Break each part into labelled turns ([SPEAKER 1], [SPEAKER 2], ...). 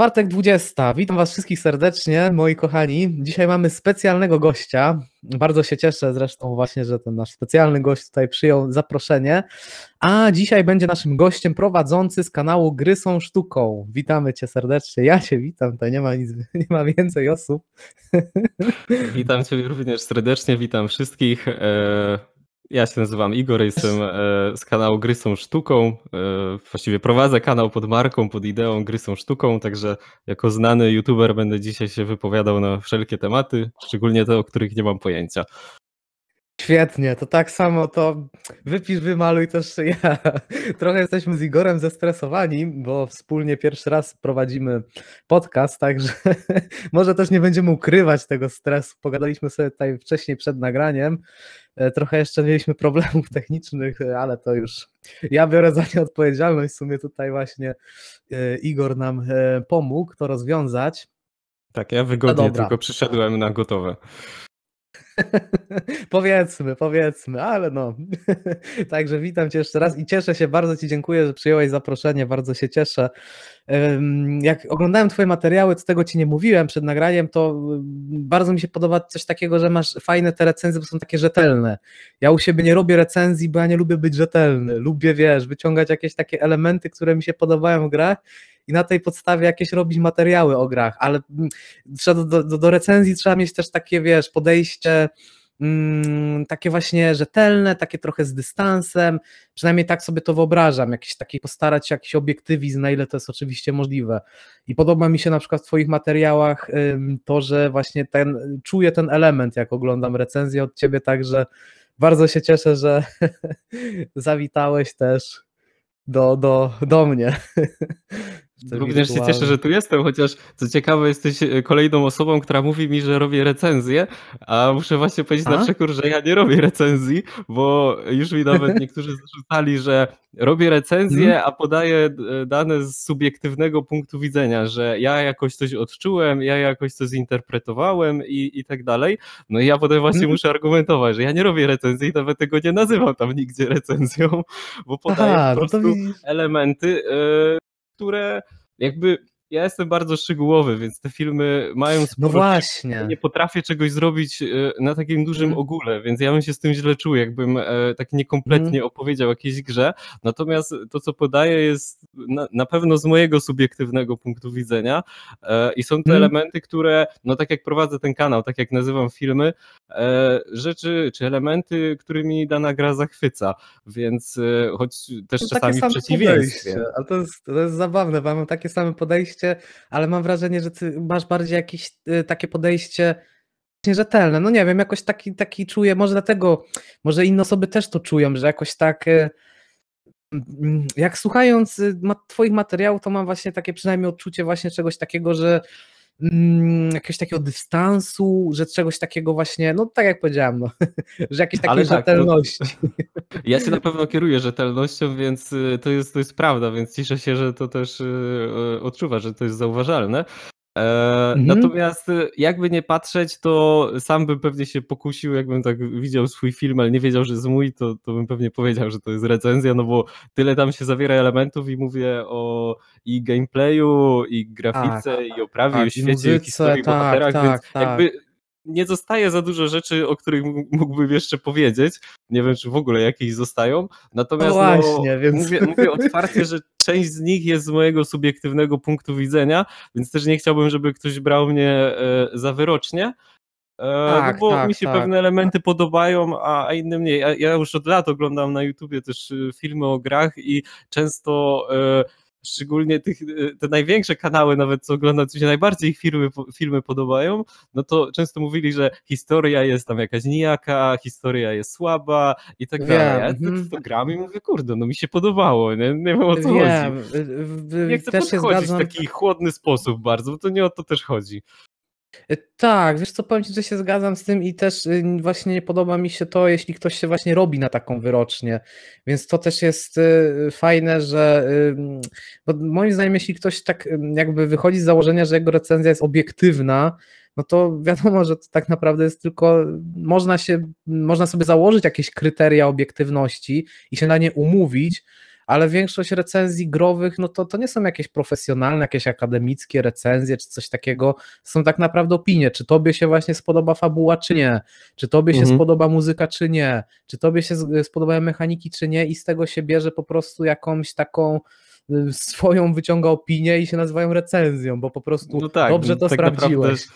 [SPEAKER 1] Czwartek 20. Witam Was wszystkich serdecznie, moi kochani. Dzisiaj mamy specjalnego gościa. Bardzo się cieszę zresztą właśnie, że ten nasz specjalny gość tutaj przyjął zaproszenie. A dzisiaj będzie naszym gościem prowadzący z kanału Gry są sztuką. Witamy Cię serdecznie. Ja Cię witam, tutaj nie ma nic, nie ma więcej osób.
[SPEAKER 2] Witam Cię również serdecznie, witam wszystkich. Ja się nazywam Igor, jestem e, z kanału Gry są sztuką. E, właściwie prowadzę kanał pod marką, pod ideą Gry są sztuką, także jako znany youtuber będę dzisiaj się wypowiadał na wszelkie tematy, szczególnie te, o których nie mam pojęcia.
[SPEAKER 1] Świetnie, to tak samo to wypisz, wymaluj też ja. Trochę jesteśmy z Igorem zestresowani, bo wspólnie pierwszy raz prowadzimy podcast, także może też nie będziemy ukrywać tego stresu. Pogadaliśmy sobie tutaj wcześniej przed nagraniem. E, trochę jeszcze mieliśmy problemów technicznych, ale to już ja biorę za nie odpowiedzialność. W sumie tutaj właśnie e, Igor nam e, pomógł to rozwiązać.
[SPEAKER 2] Tak, ja wygodnie no tylko przyszedłem na gotowe.
[SPEAKER 1] powiedzmy, powiedzmy, ale no. Także witam Cię jeszcze raz i cieszę się, bardzo Ci dziękuję, że przyjąłeś zaproszenie, bardzo się cieszę. Jak oglądałem Twoje materiały, to tego Ci nie mówiłem przed nagraniem, to bardzo mi się podoba coś takiego, że masz fajne te recenzje, bo są takie rzetelne. Ja u siebie nie robię recenzji, bo ja nie lubię być rzetelny. Lubię, wiesz, wyciągać jakieś takie elementy, które mi się podobają w grach i na tej podstawie jakieś robić materiały o grach, ale mm, trzeba do, do, do recenzji trzeba mieć też takie, wiesz, podejście mm, takie właśnie rzetelne, takie trochę z dystansem, przynajmniej tak sobie to wyobrażam, jakiś taki postarać się jakiś obiektywizm, na ile to jest oczywiście możliwe. I podoba mi się na przykład w Twoich materiałach to, że właśnie ten, czuję ten element, jak oglądam recenzję od Ciebie, także bardzo się cieszę, że zawitałeś też do, do, do mnie.
[SPEAKER 2] Również się cieszę, że tu jestem, chociaż co ciekawe, jesteś kolejną osobą, która mówi mi, że robię recenzję, a muszę właśnie powiedzieć a? na przekór, że ja nie robię recenzji, bo już mi nawet niektórzy zarzucali, że robię recenzję, hmm. a podaję e, dane z subiektywnego punktu widzenia, że ja jakoś coś odczułem, ja jakoś coś zinterpretowałem i, i tak dalej. No i ja potem właśnie hmm. muszę argumentować, że ja nie robię recenzji nawet tego nie nazywam tam nigdzie recenzją, bo podaję Aha, po prostu no elementy, yy, które jakby ja jestem bardzo szczegółowy, więc te filmy mają sporo...
[SPEAKER 1] No właśnie.
[SPEAKER 2] Nie potrafię czegoś zrobić e, na takim dużym mm. ogóle, więc ja bym się z tym źle czuł, jakbym e, tak niekompletnie mm. opowiedział jakiejś grze. Natomiast to, co podaję, jest na, na pewno z mojego subiektywnego punktu widzenia e, i są to mm. elementy, które, no tak jak prowadzę ten kanał, tak jak nazywam filmy, rzeczy czy elementy, którymi dana gra zachwyca, więc choć też to czasami w przeciwieństwie.
[SPEAKER 1] Ale to jest, to jest zabawne, bo mam takie same podejście ale mam wrażenie, że ty masz bardziej jakieś y, takie podejście rzetelne. No nie wiem, jakoś taki, taki czuję, może dlatego, może inne osoby też to czują, że jakoś tak jak słuchając twoich materiałów, to mam właśnie takie przynajmniej odczucie właśnie czegoś takiego, że mm, jakiegoś takiego dystansu, że czegoś takiego właśnie, no tak jak powiedziałem, no, że jakieś takiej tak, rzetelności.
[SPEAKER 2] Ja się na pewno kieruję rzetelnością, więc y, to jest, to jest prawda, więc cieszę się, że to też y, odczuwa, że to jest zauważalne. E, mhm. Natomiast y, jakby nie patrzeć, to sam bym pewnie się pokusił, jakbym tak widział swój film, ale nie wiedział, że jest mój, to, to bym pewnie powiedział, że to jest recenzja, no bo tyle tam się zawiera elementów i mówię o i gameplayu, i grafice, tak, i oprawie, tak, i świecie, i historii, tak, bohaterach, tak, więc tak. jakby nie zostaje za dużo rzeczy, o których mógłbym jeszcze powiedzieć. Nie wiem, czy w ogóle jakieś zostają. Natomiast no, no właśnie, no, więc... mówię, mówię otwarcie, że część z nich jest z mojego subiektywnego punktu widzenia, więc też nie chciałbym, żeby ktoś brał mnie e, za wyrocznie. E, no tak, no bo tak, mi się tak. pewne elementy podobają, a, inne mniej. Ja, już od lat oglądam na YouTubie też e, filmy o grach i często szczególnie tych, e, te największe kanały, nawet co oglądam, co się najbardziej ich filmy, filmy podobają, no to często mówili, że historia jest tam jakaś nijaka, historia jest słaba i tak Wiem. dalej. Ja to, mhm. to gram i mówię, kurde, no mi się podobało, nie, nie wiem o co Wiem. chodzi. Nie chcę też podchodzić w taki chłodny sposób bardzo, bo to nie o to też chodzi.
[SPEAKER 1] E, tak, wiesz co, powiem Ci, że się zgadzam z tym i też y, właśnie nie podoba mi się to, jeśli ktoś się właśnie robi na taką wyrocznie, więc to też jest y, fajne, że bo moim zdaniem, jeśli ktoś tak jakby wychodzi z założenia, że jego recenzja jest obiektywna, no to wiadomo, że to tak naprawdę jest tylko, można się, można sobie założyć jakieś kryteria obiektywności i się na nie umówić, ale większość recenzji growych, no to, to nie są jakieś profesjonalne, jakieś akademickie recenzje, czy coś takiego, są tak naprawdę opinie, czy tobie się właśnie spodoba fabuła, czy nie, czy tobie się
[SPEAKER 2] Mhm.
[SPEAKER 1] spodoba muzyka, czy nie, czy tobie się z- spodobają mechaniki, czy nie. I z tego się bierze po prostu jakąś taką swoją wyciąga opinię i się nazywają recenzją, bo po prostu
[SPEAKER 2] No tak,
[SPEAKER 1] dobrze to
[SPEAKER 2] tak
[SPEAKER 1] sprawdziłeś.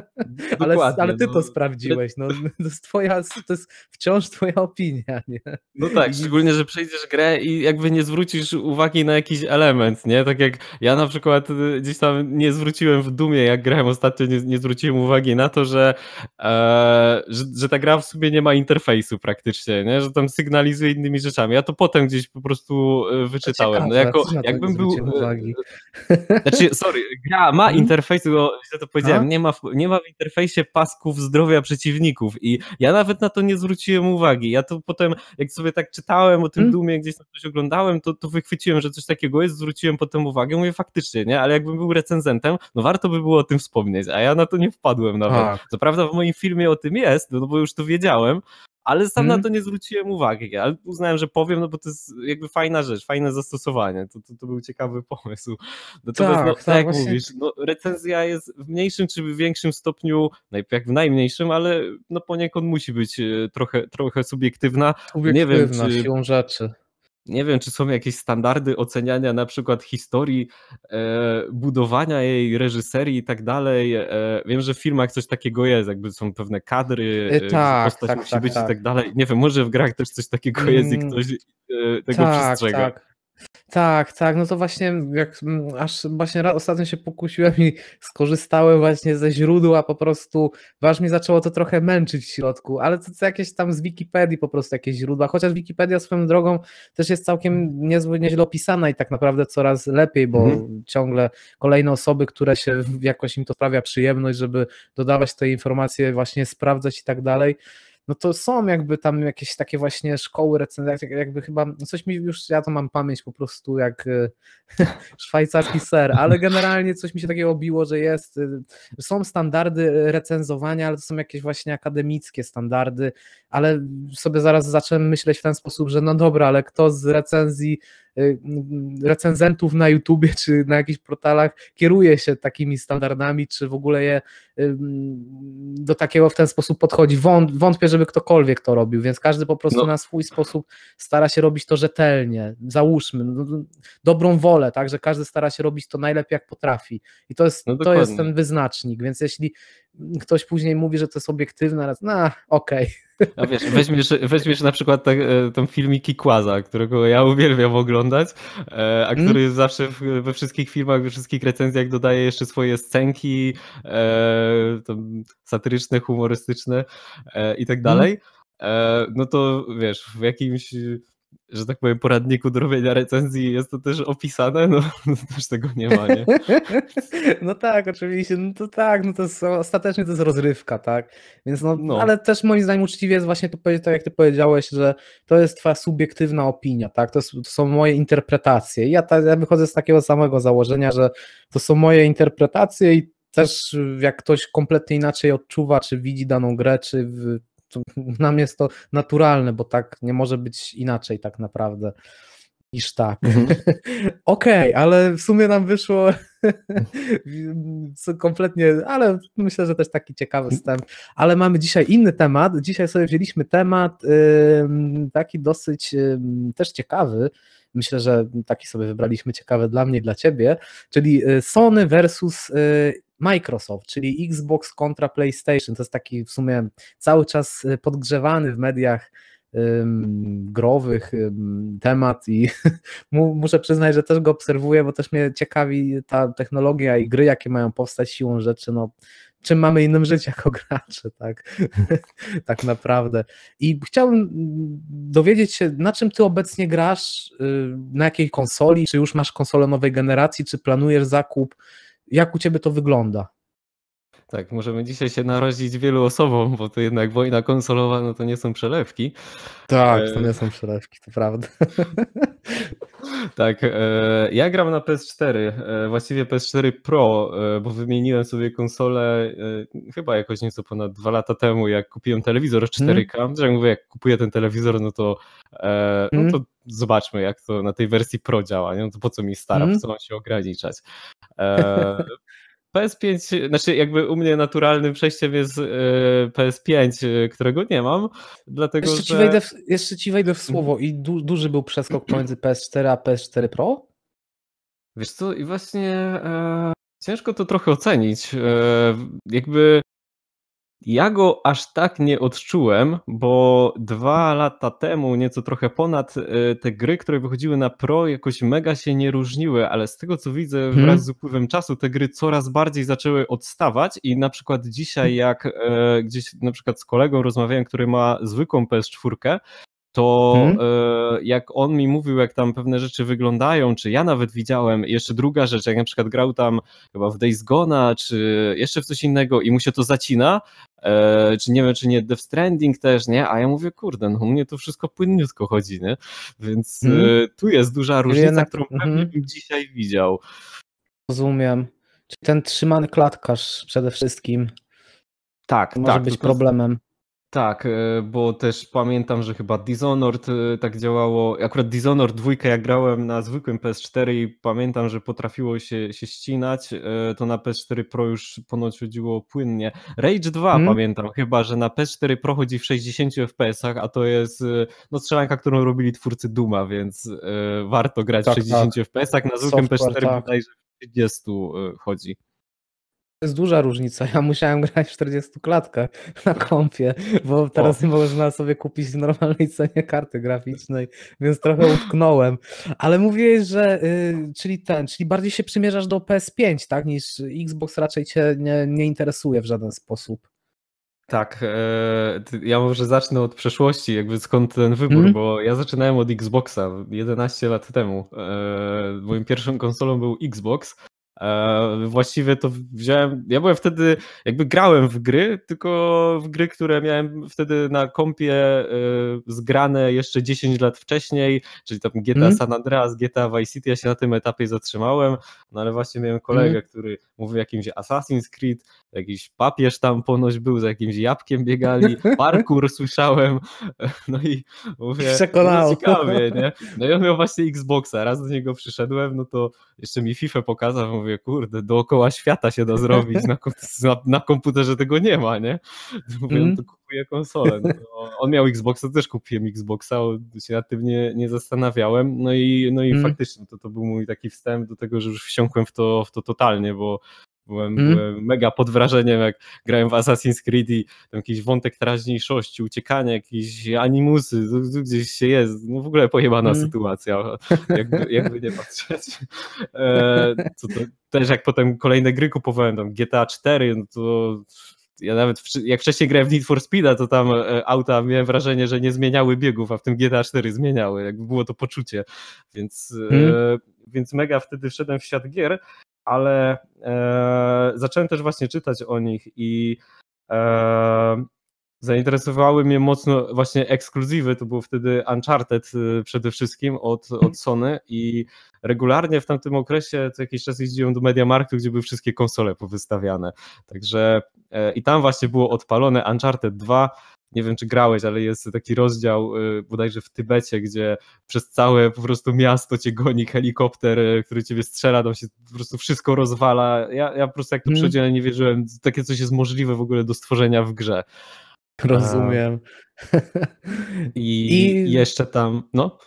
[SPEAKER 1] ale, ale ty to
[SPEAKER 2] no.
[SPEAKER 1] sprawdziłeś, no, to jest twoja, to jest wciąż twoja opinia, nie?
[SPEAKER 2] No tak, szczególnie, że przejdziesz grę i jakby nie zwrócisz uwagi na jakiś element, nie? Tak jak ja na przykład y, gdzieś tam nie zwróciłem w Dumie, jak grałem ostatnio, nie, nie zwróciłem uwagi na to, że, e, że, że ta gra w sumie nie ma interfejsu praktycznie, nie? Że tam sygnalizuje innymi rzeczami. Ja to potem gdzieś po prostu e, wyczytałem. No
[SPEAKER 1] ciekawe,
[SPEAKER 2] jako,
[SPEAKER 1] też na to
[SPEAKER 2] jakbym był... e,
[SPEAKER 1] uwagi.
[SPEAKER 2] Znaczy, sorry, gra ma
[SPEAKER 1] Mhm.
[SPEAKER 2] interfejs, bo źle to powiedziałem,
[SPEAKER 1] A?
[SPEAKER 2] nie ma, w, nie ma w interfejsie pasków zdrowia przeciwników i ja nawet na to nie zwróciłem uwagi. Ja to potem, jak sobie tak czytałem o tym
[SPEAKER 1] Mm.
[SPEAKER 2] Dumie, gdzieś tam coś oglądałem, to, to wychwyciłem, że coś takiego jest, zwróciłem potem uwagę, mówię faktycznie, nie? Ale jakbym był recenzentem, no warto by było o tym wspomnieć, a ja na to nie wpadłem nawet.
[SPEAKER 1] Tak.
[SPEAKER 2] Co prawda w moim filmie o tym jest, no bo już to wiedziałem, ale sam
[SPEAKER 1] Mm.
[SPEAKER 2] na to nie zwróciłem uwagi, ale uznałem, że powiem, no bo to jest jakby fajna rzecz, fajne zastosowanie, to, to, to był ciekawy pomysł. Natomiast
[SPEAKER 1] Tak,
[SPEAKER 2] no,
[SPEAKER 1] tak,
[SPEAKER 2] tak jak
[SPEAKER 1] właśnie-
[SPEAKER 2] mówisz, no, recenzja jest w mniejszym czy w większym stopniu, jak w najmniejszym, ale no poniekąd musi być e, trochę, trochę subiektywna.
[SPEAKER 1] Subiektywna,
[SPEAKER 2] czy-
[SPEAKER 1] siłą rzeczy.
[SPEAKER 2] Nie wiem, czy są jakieś standardy oceniania na przykład historii, e, budowania jej, reżyserii i tak dalej. E, wiem, że w filmach coś takiego jest, jakby są pewne kadry,
[SPEAKER 1] E,
[SPEAKER 2] e,
[SPEAKER 1] tak,
[SPEAKER 2] postać
[SPEAKER 1] tak,
[SPEAKER 2] musi
[SPEAKER 1] tak,
[SPEAKER 2] być
[SPEAKER 1] tak.
[SPEAKER 2] i tak dalej. Nie wiem, może w grach też coś takiego jest i
[SPEAKER 1] Mm,
[SPEAKER 2] ktoś e, tego
[SPEAKER 1] tak,
[SPEAKER 2] przestrzega.
[SPEAKER 1] tak. Tak, tak, no to właśnie jak mm, aż właśnie ostatnio się pokusiłem i skorzystałem właśnie ze źródła po prostu, aż mi zaczęło to trochę męczyć w środku, ale to, to jakieś tam z Wikipedii po prostu jakieś źródła, chociaż Wikipedia swoją drogą też jest całkiem niezły, nieźle opisana i tak naprawdę coraz lepiej, bo
[SPEAKER 2] Mhm.
[SPEAKER 1] ciągle kolejne osoby, które się jakoś im to sprawia przyjemność, żeby dodawać te informacje, właśnie sprawdzać i tak dalej, no to są jakby tam jakieś takie właśnie szkoły recenzji, jakby chyba no coś mi już, ja to mam pamięć po prostu jak e, szwajcarski ser, ale generalnie coś mi się takiego obiło, że jest, e, są standardy recenzowania, ale to są jakieś właśnie akademickie standardy, ale sobie zaraz zacząłem myśleć w ten sposób, że no dobra, ale kto z recenzji recenzentów na YouTubie czy na jakichś portalach kieruje się takimi standardami, czy w ogóle je do takiego w ten sposób podchodzi. Wąt- Wątpię, żeby ktokolwiek to robił, więc każdy po prostu
[SPEAKER 2] No.
[SPEAKER 1] na swój sposób stara się robić to rzetelnie. Załóżmy, no, no, dobrą wolę, tak, że każdy stara się robić to najlepiej jak potrafi. I to jest,
[SPEAKER 2] No
[SPEAKER 1] to jest ten wyznacznik, więc jeśli ktoś później mówi, że to jest obiektywne, no okej.
[SPEAKER 2] A wiesz, weźmiesz, weźmiesz na przykład te, e, tą filmiki Kłaza, którego ja uwielbiam oglądać, e, a
[SPEAKER 1] Mm.
[SPEAKER 2] który zawsze we wszystkich filmach, we wszystkich recenzjach dodaje jeszcze swoje scenki e, satyryczne, humorystyczne i tak dalej. E, no to wiesz, w jakimś, że tak powiem, poradniku do robienia recenzji jest to też opisane, no, no też tego nie ma, nie?
[SPEAKER 1] No tak, oczywiście, no to tak, no to jest, ostatecznie to jest rozrywka, tak, więc no,
[SPEAKER 2] No.
[SPEAKER 1] ale też moim zdaniem uczciwie jest właśnie to powiedzieć, tak jak ty powiedziałeś, że to jest twoja subiektywna opinia, tak, to, jest, to są moje interpretacje. Ja, ta, ja wychodzę z takiego samego założenia, że to są moje interpretacje i też jak ktoś kompletnie inaczej odczuwa, czy widzi daną grę, czy w, to nam jest to naturalne, bo tak nie może być inaczej tak naprawdę niż tak. Okej, ale w sumie nam wyszło kompletnie, ale myślę, że też taki ciekawy wstęp. Ale mamy dzisiaj inny temat. Dzisiaj sobie wzięliśmy temat taki dosyć też ciekawy. Myślę, że taki sobie wybraliśmy ciekawy dla mnie i dla ciebie, czyli y, Sony versus y, Microsoft, czyli Xbox kontra PlayStation. To jest taki w sumie cały czas y, podgrzewany w mediach growych temat i mu- muszę przyznać, że też go obserwuję, bo też mnie ciekawi ta technologia i gry, jakie mają powstać siłą rzeczy, no czym mamy innym żyć jako gracze, tak, tak naprawdę. I chciałbym dowiedzieć się, na czym ty obecnie grasz, y, na jakiej konsoli, czy już masz konsolę nowej generacji, czy planujesz zakup, jak u ciebie to wygląda?
[SPEAKER 2] Tak, możemy dzisiaj się narazić wielu osobom, bo to jednak wojna konsolowa, no to nie są przelewki.
[SPEAKER 1] Tak,
[SPEAKER 2] E,
[SPEAKER 1] to nie są przelewki, to prawda.
[SPEAKER 2] Tak, e, ja gram na PS4, e, właściwie PS4 Pro, bo wymieniłem sobie konsolę chyba jakoś nieco ponad dwa lata temu, jak kupiłem telewizor 4K. Że jak mówię, jak kupuję ten telewizor, no to, no
[SPEAKER 1] Mhm.
[SPEAKER 2] to zobaczmy jak to na tej wersji Pro działa, nie? No to po co mi stara,
[SPEAKER 1] Mhm.
[SPEAKER 2] po co mam się ograniczać. E, PS5, znaczy jakby u mnie naturalnym przejściem jest e, PS5, e, którego nie mam, dlatego
[SPEAKER 1] Jeszcze ci,
[SPEAKER 2] że...
[SPEAKER 1] wejdę w, jeszcze ci wejdę w słowo i du, duży był przeskok pomiędzy PS4 a PS4 Pro?
[SPEAKER 2] Wiesz co, i właśnie e, ciężko to trochę ocenić. E, jakby ja go aż tak nie odczułem, bo dwa lata temu, nieco trochę ponad, e, te gry, które wychodziły na Pro, jakoś mega się nie różniły, ale z tego co widzę,
[SPEAKER 1] Mhm.
[SPEAKER 2] wraz z upływem czasu te gry coraz bardziej zaczęły odstawać i na przykład dzisiaj, jak e, gdzieś na przykład z kolegą rozmawiałem, który ma zwykłą PS4, to e, jak on mi mówił, jak tam pewne rzeczy wyglądają, czy ja nawet widziałem, jeszcze druga rzecz, jak na przykład grał tam chyba w Days Gona, czy jeszcze w coś innego i mu się to zacina, e, czy nie wiem, czy nie Death Stranding też, nie? A ja mówię, kurde, no u mnie to wszystko płynniutko chodzi, nie? Więc e, tu jest duża różnica,
[SPEAKER 1] jednak-
[SPEAKER 2] którą
[SPEAKER 1] mhm.
[SPEAKER 2] pewnie bym dzisiaj widział.
[SPEAKER 1] Rozumiem. Czyli ten trzymany klatkarz przede wszystkim
[SPEAKER 2] Tak,
[SPEAKER 1] może
[SPEAKER 2] tak.
[SPEAKER 1] być problemem.
[SPEAKER 2] Tak, e, bo też pamiętam, że chyba Dishonored e, tak działało. Akurat Dishonored 2 jak grałem na zwykłym PS4 i pamiętam, że potrafiło się, się ścinać, e, to na PS4 Pro już ponoć chodziło płynnie. Rage 2
[SPEAKER 1] Mhm.
[SPEAKER 2] pamiętam chyba, że na PS4 Pro chodzi w 60 FPS-ach, a to jest no, strzelanka, którą robili twórcy Duma, więc e, warto grać
[SPEAKER 1] Tak,
[SPEAKER 2] w 60
[SPEAKER 1] tak.
[SPEAKER 2] FPS-ach. Na zwykłym
[SPEAKER 1] Software,
[SPEAKER 2] PS4
[SPEAKER 1] tak.
[SPEAKER 2] bodajże w 30 e, chodzi.
[SPEAKER 1] Jest duża różnica. Ja musiałem grać w 40 klatkach na kompie, bo teraz nie można sobie kupić w normalnej cenie karty graficznej, więc trochę utknąłem. Ale mówiłeś, że y, czyli ten, czyli bardziej się przymierzasz do PS5, tak, niż Xbox raczej cię nie, nie interesuje w żaden sposób.
[SPEAKER 2] Tak, e, ja może zacznę od przeszłości, jakby skąd ten wybór,
[SPEAKER 1] Mhm.
[SPEAKER 2] bo ja zaczynałem od Xboxa 11 lat temu. E, moją pierwszą konsolą był Xbox. E, właściwie to wziąłem, ja byłem wtedy, jakby grałem w gry, tylko w gry, które miałem wtedy na kompie e, zgrane jeszcze 10 lat wcześniej, czyli tam GTA
[SPEAKER 1] Mhm.
[SPEAKER 2] San Andreas, GTA Vice City, ja się na tym etapie zatrzymałem, no ale właśnie miałem kolegę,
[SPEAKER 1] Mhm.
[SPEAKER 2] który mówił jakimś Assassin's Creed, jakiś papież tam ponoć był, za jakimś jabłkiem biegali, parkour słyszałem, no i mówię,
[SPEAKER 1] Przekonało.
[SPEAKER 2] no ciekawie, nie? No i on miał właśnie Xboxa, raz do niego przyszedłem, no to jeszcze mi FIFA pokazał, mówię, kurde, dookoła świata się da zrobić, na, na, komputerze tego nie ma, nie? Mówię,
[SPEAKER 1] Mhm.
[SPEAKER 2] no to kupuję konsolę. No on miał Xboxa, też kupiłem Xboxa, się nad tym nie, nie zastanawiałem, no i, no i
[SPEAKER 1] Mhm.
[SPEAKER 2] faktycznie to, to był mój taki wstęp do tego, że już wsiąkłem w to, w to totalnie, bo Byłem,
[SPEAKER 1] Mhm.
[SPEAKER 2] byłem mega pod wrażeniem, jak grałem w Assassin's Creed i tam jakiś wątek teraźniejszości, uciekania, jakieś animusy, gdzieś się jest. No w ogóle pojebana
[SPEAKER 1] Mhm.
[SPEAKER 2] sytuacja, jakby, jakby nie patrzeć. E, co to, też jak potem kolejne gry kupowałem, tam GTA 4, no to ja nawet jak wcześniej grałem w Need for Speeda, to tam e, auta miałem wrażenie, że nie zmieniały biegów, a w tym GTA 4 zmieniały, jakby było to poczucie. Więc, e,
[SPEAKER 1] Mhm.
[SPEAKER 2] więc mega wtedy wszedłem w świat gier, ale e, zacząłem też właśnie czytać o nich i e, zainteresowały mnie mocno właśnie ekskluzywy, to było wtedy Uncharted y, przede wszystkim od, od Sony i regularnie w tamtym okresie co jakiś czas jeździłem do Mediamarktu, gdzie były wszystkie konsole powystawiane. Także e, i tam właśnie było odpalone Uncharted 2. Nie wiem, czy grałeś, ale jest taki rozdział y, bodajże w Tybecie, gdzie przez całe po prostu miasto cię goni helikopter, y, który ciebie strzela, tam się po prostu wszystko rozwala. Ja, ja po prostu jak to
[SPEAKER 1] Mhm.
[SPEAKER 2] przychodziłem, nie wierzyłem, takie coś jest możliwe w ogóle do stworzenia w grze.
[SPEAKER 1] Rozumiem.
[SPEAKER 2] I,
[SPEAKER 1] I-
[SPEAKER 2] jeszcze tam, no.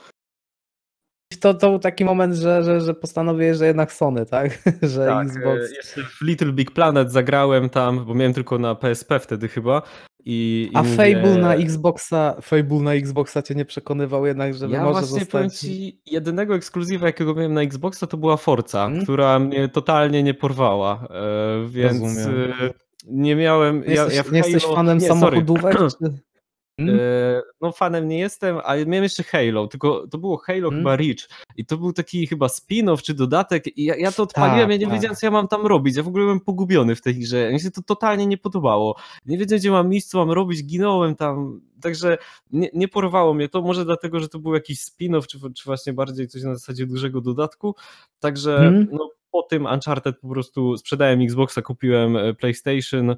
[SPEAKER 1] To, to był taki moment, że, że, że postanowiłeś, że jednak Sony, tak? Że
[SPEAKER 2] Tak,
[SPEAKER 1] Xbox.
[SPEAKER 2] e, jeszcze w Little Big Planet zagrałem tam, bo miałem tylko na PSP wtedy chyba. I, i
[SPEAKER 1] A
[SPEAKER 2] mówię,
[SPEAKER 1] Fable na Xboxa, Fable na Xboxa cię nie przekonywał jednak, że
[SPEAKER 2] Ja
[SPEAKER 1] może
[SPEAKER 2] właśnie powiem
[SPEAKER 1] zostać.
[SPEAKER 2] ci, jedynego ekskluzywa, jakiego miałem na Xboxa, to była Forza,
[SPEAKER 1] Mhm.
[SPEAKER 2] która mnie totalnie nie porwała, e, więc
[SPEAKER 1] Rozumiem.
[SPEAKER 2] e, nie miałem...
[SPEAKER 1] Nie jesteś,
[SPEAKER 2] ja,
[SPEAKER 1] nie jesteś fanem
[SPEAKER 2] nie, sorry.
[SPEAKER 1] samochodówek? Czy... Hmm?
[SPEAKER 2] E, No fanem nie jestem, ale miałem jeszcze Halo, tylko to było Halo
[SPEAKER 1] Mm.
[SPEAKER 2] chyba Reach i to był taki chyba spin-off czy dodatek i ja, ja to odpaliłem,
[SPEAKER 1] Tak,
[SPEAKER 2] ja nie
[SPEAKER 1] tak.
[SPEAKER 2] wiedziałem co ja mam tam robić, ja w ogóle byłem pogubiony w tej grze, mi się to totalnie nie podobało, nie wiedziałem gdzie mam iść, co mam robić, ginąłem tam, także nie, nie porwało mnie to, może dlatego, że to był jakiś spin-off, czy, czy właśnie bardziej coś na zasadzie dużego dodatku, także
[SPEAKER 1] Mm.
[SPEAKER 2] no, po tym Uncharted po prostu sprzedałem Xboxa, kupiłem e, PlayStation,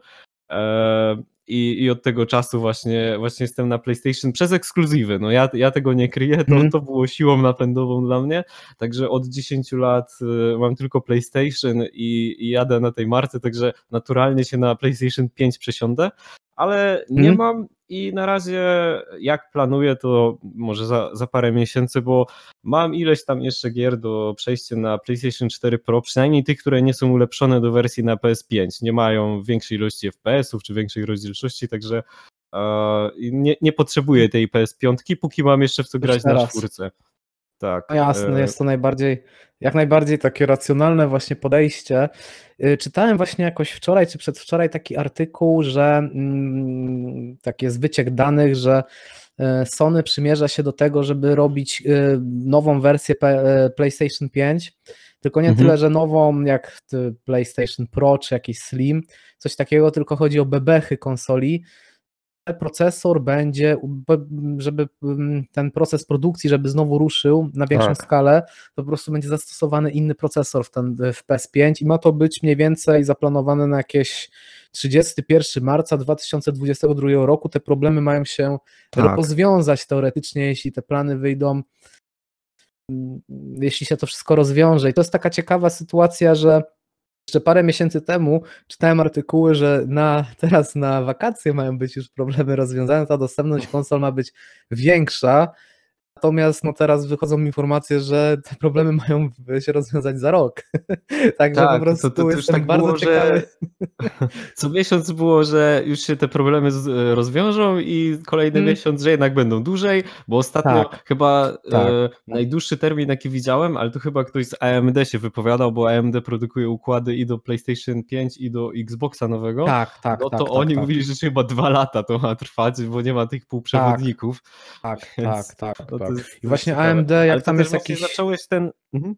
[SPEAKER 2] e, i, i od tego czasu właśnie, właśnie jestem na PlayStation przez ekskluzywy. No ja, ja tego nie kryję, to, mm. to było siłą napędową dla mnie. Także od 10 lat y, mam tylko PlayStation i, i jadę na tej marce, także naturalnie się na PlayStation 5 przesiądę ale nie mm. mam i na razie jak planuję, to może za, za parę miesięcy, bo mam ileś tam jeszcze gier do przejścia na PlayStation 4 Pro, przynajmniej tych, które nie są ulepszone do wersji na PS5, nie mają większej ilości FPS-ów czy większej rozdzielczości, także e, nie, nie potrzebuję tej PS5, póki mam jeszcze w co grać na czwórce. Tak.
[SPEAKER 1] No jasne, e, jest to najbardziej, jak najbardziej takie racjonalne właśnie podejście. Y, czytałem właśnie jakoś wczoraj czy przedwczoraj taki artykuł, że mm, taki jest wyciek danych, że y, Sony przymierza się do tego, żeby robić nową wersję PlayStation 5, tylko nie mhm. tyle, że nową jak PlayStation Pro czy jakiś Slim, coś takiego, tylko chodzi o bebechy konsoli, procesor będzie, żeby mm, ten proces produkcji, żeby znowu ruszył na większą tak. skalę, to po prostu będzie zastosowany inny procesor w, ten, w PS5 i ma to być mniej więcej zaplanowane na jakieś 31 marca 2022 roku. Te problemy mają się tak. rozwiązać teoretycznie, jeśli te plany wyjdą, mm, jeśli się to wszystko rozwiąże. I to jest taka ciekawa sytuacja, że jeszcze parę miesięcy temu czytałem artykuły, że na, teraz na wakacje mają być już problemy rozwiązane, ta dostępność konsol ma być większa, Natomiast no teraz wychodzą informacje, że te problemy mają się rozwiązać za rok. Także tak, po prostu to, to, to jestem tak bardzo było, ciekawy.
[SPEAKER 2] Że... Co miesiąc było, że już się te problemy rozwiążą i kolejny hmm. miesiąc, że jednak będą dłużej, bo ostatnio tak. chyba e, tak. E, najdłuższy termin jaki widziałem, ale to chyba ktoś z AMD się wypowiadał, bo AMD produkuje układy i do PlayStation 5 i do Xboxa nowego.
[SPEAKER 1] Tak, tak.
[SPEAKER 2] No to
[SPEAKER 1] tak,
[SPEAKER 2] oni
[SPEAKER 1] tak,
[SPEAKER 2] mówili, że chyba dwa lata to ma trwać, bo nie ma tych półprzewodników.
[SPEAKER 1] Tak, tak, tak. tak, tak. I właśnie AMD, jak Ale tam jest jakiś...
[SPEAKER 2] zacząłeś ten... Mhm.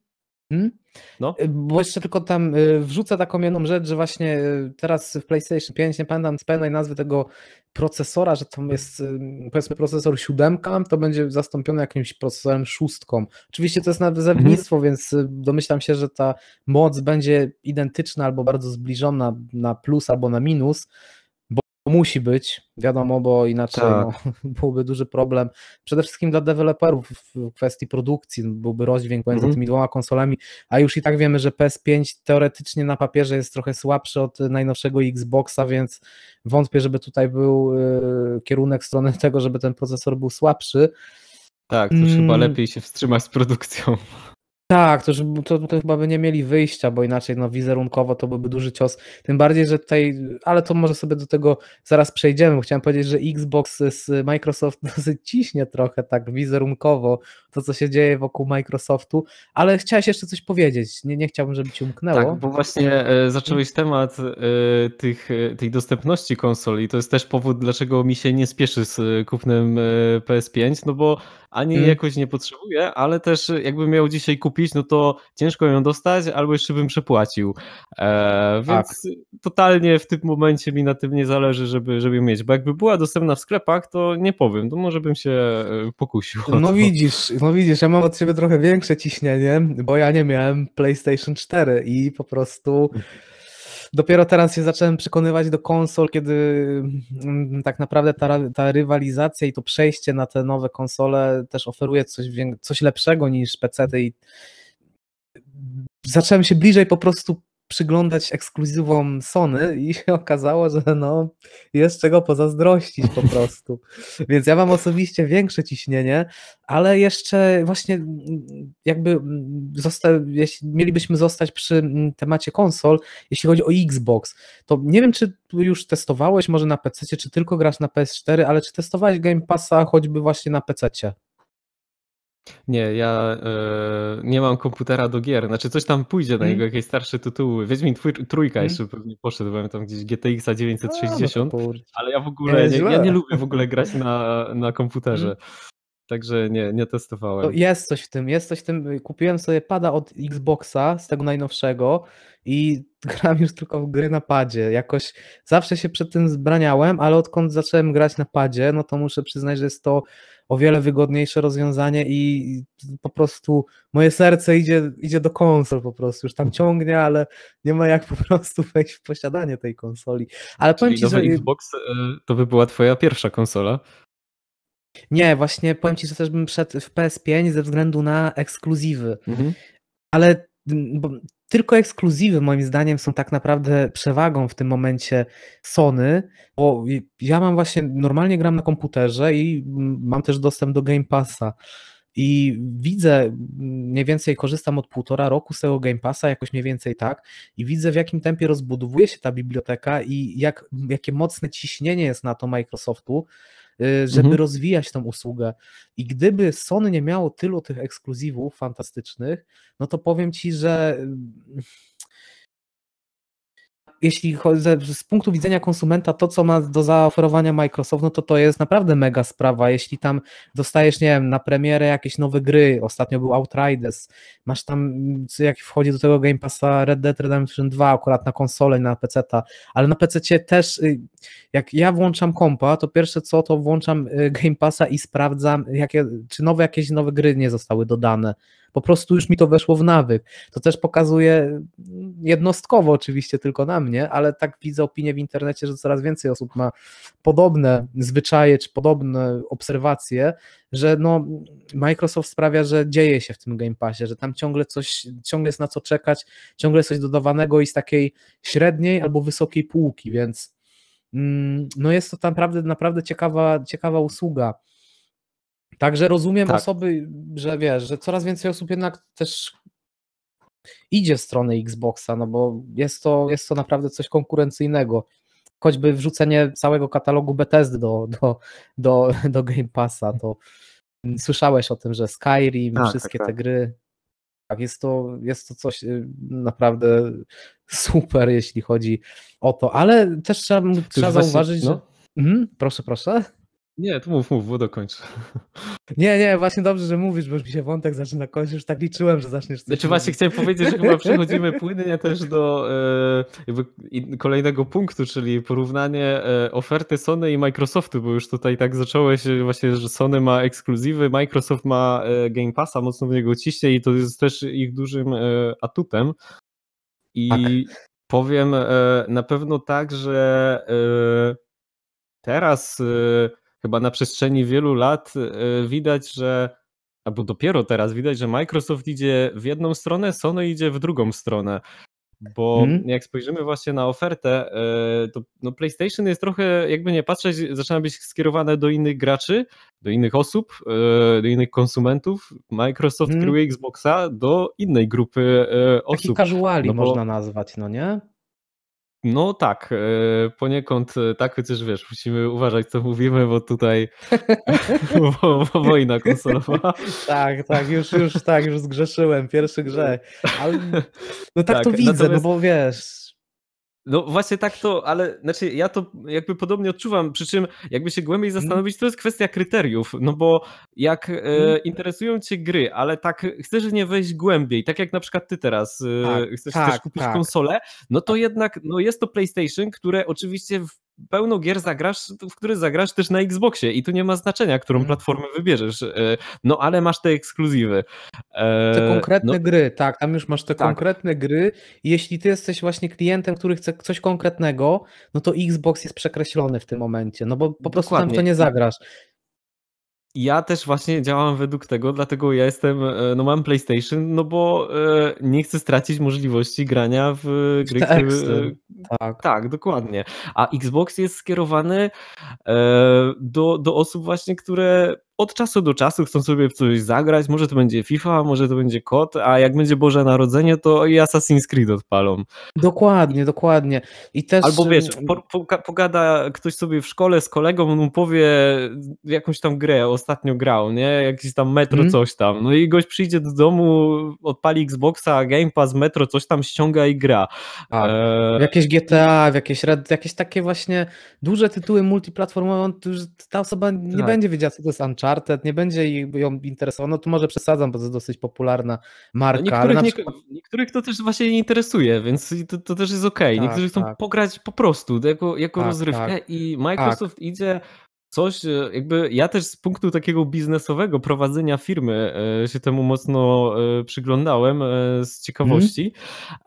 [SPEAKER 1] Hmm? No. Y, bo jeszcze tylko tam y, wrzucę taką jedną rzecz, że właśnie y, teraz w PlayStation 5, nie pamiętam z pełnej nazwy tego procesora, że tam jest powiedzmy procesor 7, to będzie zastąpiony jakimś procesorem szóstką. Oczywiście to jest na wzawnictwo, mhm. więc domyślam się, że ta moc będzie identyczna albo bardzo zbliżona na plus albo na minus, musi być, wiadomo, bo inaczej tak. no, byłby duży problem. Przede wszystkim dla deweloperów w kwestii produkcji, no, byłby rozdźwięk pomiędzy mm tymi dwoma konsolami, a już i tak wiemy, że PS5 teoretycznie na papierze jest trochę słabszy od najnowszego Xboxa, więc wątpię, żeby tutaj był y, kierunek w stronę tego, żeby ten procesor był słabszy.
[SPEAKER 2] Tak, to już mm. chyba lepiej się wstrzymać z produkcją.
[SPEAKER 1] Tak, to, to, to chyba by nie mieli wyjścia, bo inaczej no, wizerunkowo to byłby duży cios. Tym bardziej, że tutaj, ale to może sobie do tego zaraz przejdziemy. Chciałem powiedzieć, że Xbox z Microsoft dosyć ciśnie trochę tak wizerunkowo to, co się dzieje wokół Microsoftu, ale chciałeś jeszcze coś powiedzieć. Nie, nie chciałbym, żeby ci umknęło.
[SPEAKER 2] Tak, bo właśnie e, zacząłeś temat e, tych, e, tej dostępności konsoli. To jest też powód, dlaczego mi się nie spieszy z kupnem PS5, no bo ani hmm. jakoś nie potrzebuję, ale też jakbym miał dzisiaj kupić, no to ciężko ją dostać, albo jeszcze bym przepłacił. E, więc tak. totalnie w tym momencie mi na tym nie zależy, żeby, żeby ją mieć, bo jakby była dostępna w sklepach, to nie powiem, to może bym się e, pokusił.
[SPEAKER 1] No widzisz, no widzisz, ja mam od ciebie trochę większe ciśnienie, bo ja nie miałem PlayStation 4 i po prostu dopiero teraz się zacząłem przekonywać do konsol, kiedy mm, tak naprawdę ta, ta rywalizacja i to przejście na te nowe konsole też oferuje coś, coś lepszego niż PC i zacząłem się bliżej po prostu przyglądać ekskluzywom Sony i się okazało, że no jest czego pozazdrościć po prostu. Więc ja mam osobiście większe ciśnienie, ale jeszcze właśnie jakby zosta jeśli mielibyśmy zostać przy temacie konsol, jeśli chodzi o Xbox, to nie wiem, czy już testowałeś może na PC, czy tylko grasz na PS4, ale czy testowałeś Game Passa choćby właśnie na PC?
[SPEAKER 2] Nie, ja e, nie mam komputera do gier. Znaczy coś tam pójdzie na hmm. niego, jakieś starsze tytuły. Wiedźmin twój, trójka hmm. jeszcze pewnie poszedł, byłem tam gdzieś GTX 960, no ale ja w ogóle nie, ja nie lubię w ogóle grać na, na komputerze. Hmm. Także nie, nie testowałem.
[SPEAKER 1] To jest coś w tym, jest coś w tym. Kupiłem sobie pada od Xboxa, z tego najnowszego i gram już tylko w gry na padzie. Jakoś zawsze się przed tym zbraniałem, ale odkąd zacząłem grać na padzie, no to muszę przyznać, że jest to o wiele wygodniejsze rozwiązanie i po prostu moje serce idzie, idzie do konsol po prostu, już tam ciągnie, ale nie ma jak po prostu wejść w posiadanie tej konsoli. Ale
[SPEAKER 2] Czyli
[SPEAKER 1] powiem ci, że...
[SPEAKER 2] Xbox e, to by była twoja pierwsza konsola?
[SPEAKER 1] Nie, właśnie powiem ci, że też bym szedł w PS5 ze względu na ekskluzywy. Mhm. Ale tylko ekskluzywy moim zdaniem są tak naprawdę przewagą w tym momencie Sony, bo ja mam właśnie, normalnie gram na komputerze i mam też dostęp do Game Passa i widzę, mniej więcej korzystam od półtora roku z tego Game Passa, jakoś mniej więcej tak, i widzę w jakim tempie rozbudowuje się ta biblioteka i jak, jakie mocne ciśnienie jest na to Microsoftu, żeby mhm. rozwijać tą usługę. I gdyby Sony nie miało tylu tych ekskluzywów fantastycznych, no to powiem ci, że jeśli chodzi z punktu widzenia konsumenta, to co ma do zaoferowania Microsoft, no to to jest naprawdę mega sprawa. Jeśli tam dostajesz, nie wiem, na premierę jakieś nowe gry, ostatnio był Outriders, masz tam, jak wchodzi do tego Game Passa Red Dead Redemption 2, akurat na konsolę, na PC, ale na PC też, y, jak ja włączam kompa, to pierwsze co, to włączam y, Game Passa i sprawdzam, jakie, czy nowe jakieś nowe gry nie zostały dodane po prostu już mi to weszło w nawyk. To też pokazuje jednostkowo oczywiście tylko na mnie, ale tak widzę opinię w internecie, że coraz więcej osób ma podobne zwyczaje czy podobne obserwacje, że no Microsoft sprawia, że dzieje się w tym Game Passie, że tam ciągle coś, ciągle jest na co czekać, ciągle coś dodawanego i z takiej średniej albo wysokiej półki, więc mm, no jest to naprawdę, naprawdę ciekawa, ciekawa usługa. Także rozumiem tak. osoby, że wiesz, że coraz więcej osób jednak też idzie w stronę Xboxa, no bo jest to, jest to naprawdę coś konkurencyjnego. Choćby wrzucenie całego katalogu Bethesdy do, do, do, do Game Passa, to słyszałeś o tym, że Skyrim, tak, wszystkie tak, te tak. gry. Tak, jest to, jest to coś y, naprawdę super, jeśli chodzi o to, ale też trzeba, trzeba zauważyć, no? że. Mhm, proszę, proszę.
[SPEAKER 2] Nie, to mów, mów, bo dokończę.
[SPEAKER 1] Nie, nie, właśnie dobrze, że mówisz, bo już mi się wątek zaczyna kończyć, już tak liczyłem, że zaczniesz coś
[SPEAKER 2] Znaczy właśnie chciałem powiedzieć, że chyba przechodzimy płynnie też do e, kolejnego punktu, czyli porównanie e, oferty Sony i Microsoftu, bo już tutaj tak zacząłeś e, właśnie, że Sony ma ekskluzywy, Microsoft ma Game Passa, mocno w niego ciśnie i to jest też ich dużym atutem. I tak. powiem na pewno tak, że teraz chyba na przestrzeni wielu lat e, widać, że albo dopiero teraz widać, że Microsoft idzie w jedną stronę, Sony idzie w drugą stronę. Bo hmm. jak spojrzymy właśnie na ofertę, e, to no PlayStation jest trochę, jakby nie patrzeć, zaczyna być skierowane do innych graczy, do innych osób, e, do innych konsumentów. Microsoft hmm. kieruje Xboxa do innej grupy osób. Taki
[SPEAKER 1] casuali no bo... można nazwać, no nie?
[SPEAKER 2] No tak, e, poniekąd e, tak, chociaż wiesz, musimy uważać co mówimy, bo tutaj bo, bo wojna konsolowa.
[SPEAKER 1] tak, tak, już, już tak, już zgrzeszyłem, pierwszy grzech. Ale no tak, tak to widzę, no natomiast... no bo wiesz,
[SPEAKER 2] no właśnie tak to, ale znaczy ja to jakby podobnie odczuwam, przy czym jakby się głębiej mhm. zastanowić, to jest kwestia kryteriów, no bo jak e, mhm. interesują cię gry, ale tak chcesz nie wejść głębiej, tak jak na przykład ty teraz e, tak, chcesz, tak, chcesz kupić tak. konsolę, no to jednak no jest to PlayStation, które oczywiście w pełno gier zagrasz, w które zagrasz też na Xboxie i tu nie ma znaczenia, którą mhm. platformę wybierzesz. E, no ale masz te ekskluzywy.
[SPEAKER 1] Te konkretne no, gry, tak, tam już masz te tak. konkretne gry i jeśli ty jesteś właśnie klientem, który chce coś konkretnego, no to Xbox jest przekreślony w tym momencie, no bo po prostu Dokładnie. tam to nie zagrasz
[SPEAKER 2] ja też właśnie działam według tego, dlatego ja jestem, e, no mam PlayStation, no bo e, nie chcę stracić możliwości grania w gry, które... Tak. tak, dokładnie. A Xbox jest skierowany do, do osób właśnie, które od czasu do czasu chcą sobie w coś zagrać, może to będzie FIFA, może to będzie KOT, a jak będzie Boże Narodzenie, to i Assassin's Creed odpalą.
[SPEAKER 1] Dokładnie, dokładnie. I też...
[SPEAKER 2] Albo wiesz, po, po, pogada ktoś sobie w szkole z kolegą, mu powie jakąś tam grę, ostatnio grał, nie? Jakiś tam Metro mm. coś tam. No i gość przyjdzie do domu, odpali Xboxa, Game Pass, Metro, coś tam ściąga i gra.
[SPEAKER 1] Tak. E... Jakieś GTA, w jakieś, jakieś takie właśnie duże tytuły multiplatformowe, ta osoba nie tak. będzie wiedziała, co to jest Uncharted Uncharted, nie będzie ją interesował, no to może przesadzam, bo to jest dosyć popularna marka. No
[SPEAKER 2] niektórych, ale przykład... niektórych to też właśnie nie interesuje, więc to, to też jest okej. Okay. Tak, niektórzy chcą tak. pograć po prostu jako, jako tak, rozrywkę tak. i Microsoft tak. idzie coś, e, jakby ja też z punktu takiego biznesowego prowadzenia firmy e, się temu mocno e, przyglądałem z ciekawości,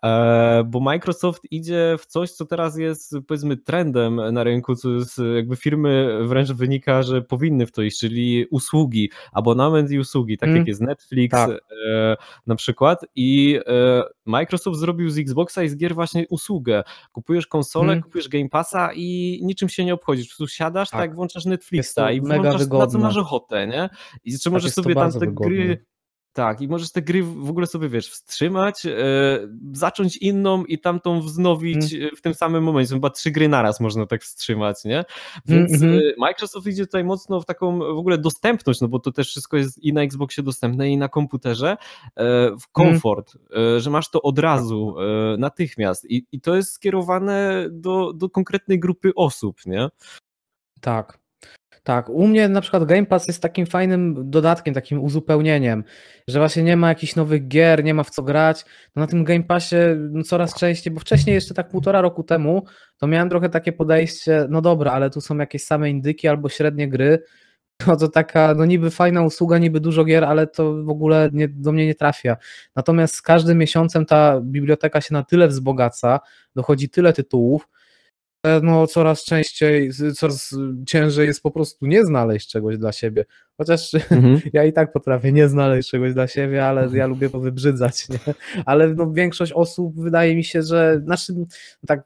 [SPEAKER 2] mm. bo Microsoft idzie w coś, co teraz jest powiedzmy trendem na rynku, co jest jakby firmy wręcz wynika, że powinny w to iść, czyli usługi, abonament i usługi, tak mm. jak jest Netflix tak. na przykład i Microsoft zrobił z Xboxa i z gier właśnie usługę. Kupujesz konsolę, mm. kupujesz Game Passa i niczym się nie obchodzisz, po prostu siadasz, tak, tak włączasz Netflixa i włączasz na co masz ochotę, nie? I jeszcze tak możesz sobie tam te wygodne. gry tak, i możesz te gry w ogóle sobie, wiesz, wstrzymać, e, zacząć inną i tamtą wznowić mm. w tym samym momencie. Chyba trzy gry naraz można tak wstrzymać, nie? Więc mm -hmm. Microsoft idzie tutaj mocno w taką w ogóle dostępność, no bo to też wszystko jest i na Xboxie dostępne, i na komputerze, e, w komfort, mm. że masz to od razu, natychmiast. I, i to jest skierowane do, do konkretnej grupy osób, nie?
[SPEAKER 1] Tak. Tak, u mnie na przykład Game Pass jest takim fajnym dodatkiem, takim uzupełnieniem, że właśnie nie ma jakichś nowych gier, nie ma w co grać. No na tym Game Passie no coraz częściej, bo wcześniej jeszcze tak półtora roku temu, to miałem trochę takie podejście, no dobra, ale tu są jakieś same indyki albo średnie gry. No to taka, no niby fajna usługa, niby dużo gier, ale to w ogóle nie, do mnie nie trafia. Natomiast z każdym miesiącem ta biblioteka się na tyle wzbogaca, dochodzi tyle tytułów, no, coraz częściej, coraz ciężej jest po prostu nie znaleźć czegoś dla siebie. Chociaż mhm. ja i tak potrafię nie znaleźć czegoś dla siebie, ale ja lubię to wybrzydzać. Nie? Ale no, większość osób wydaje mi się, że znaczy, tak,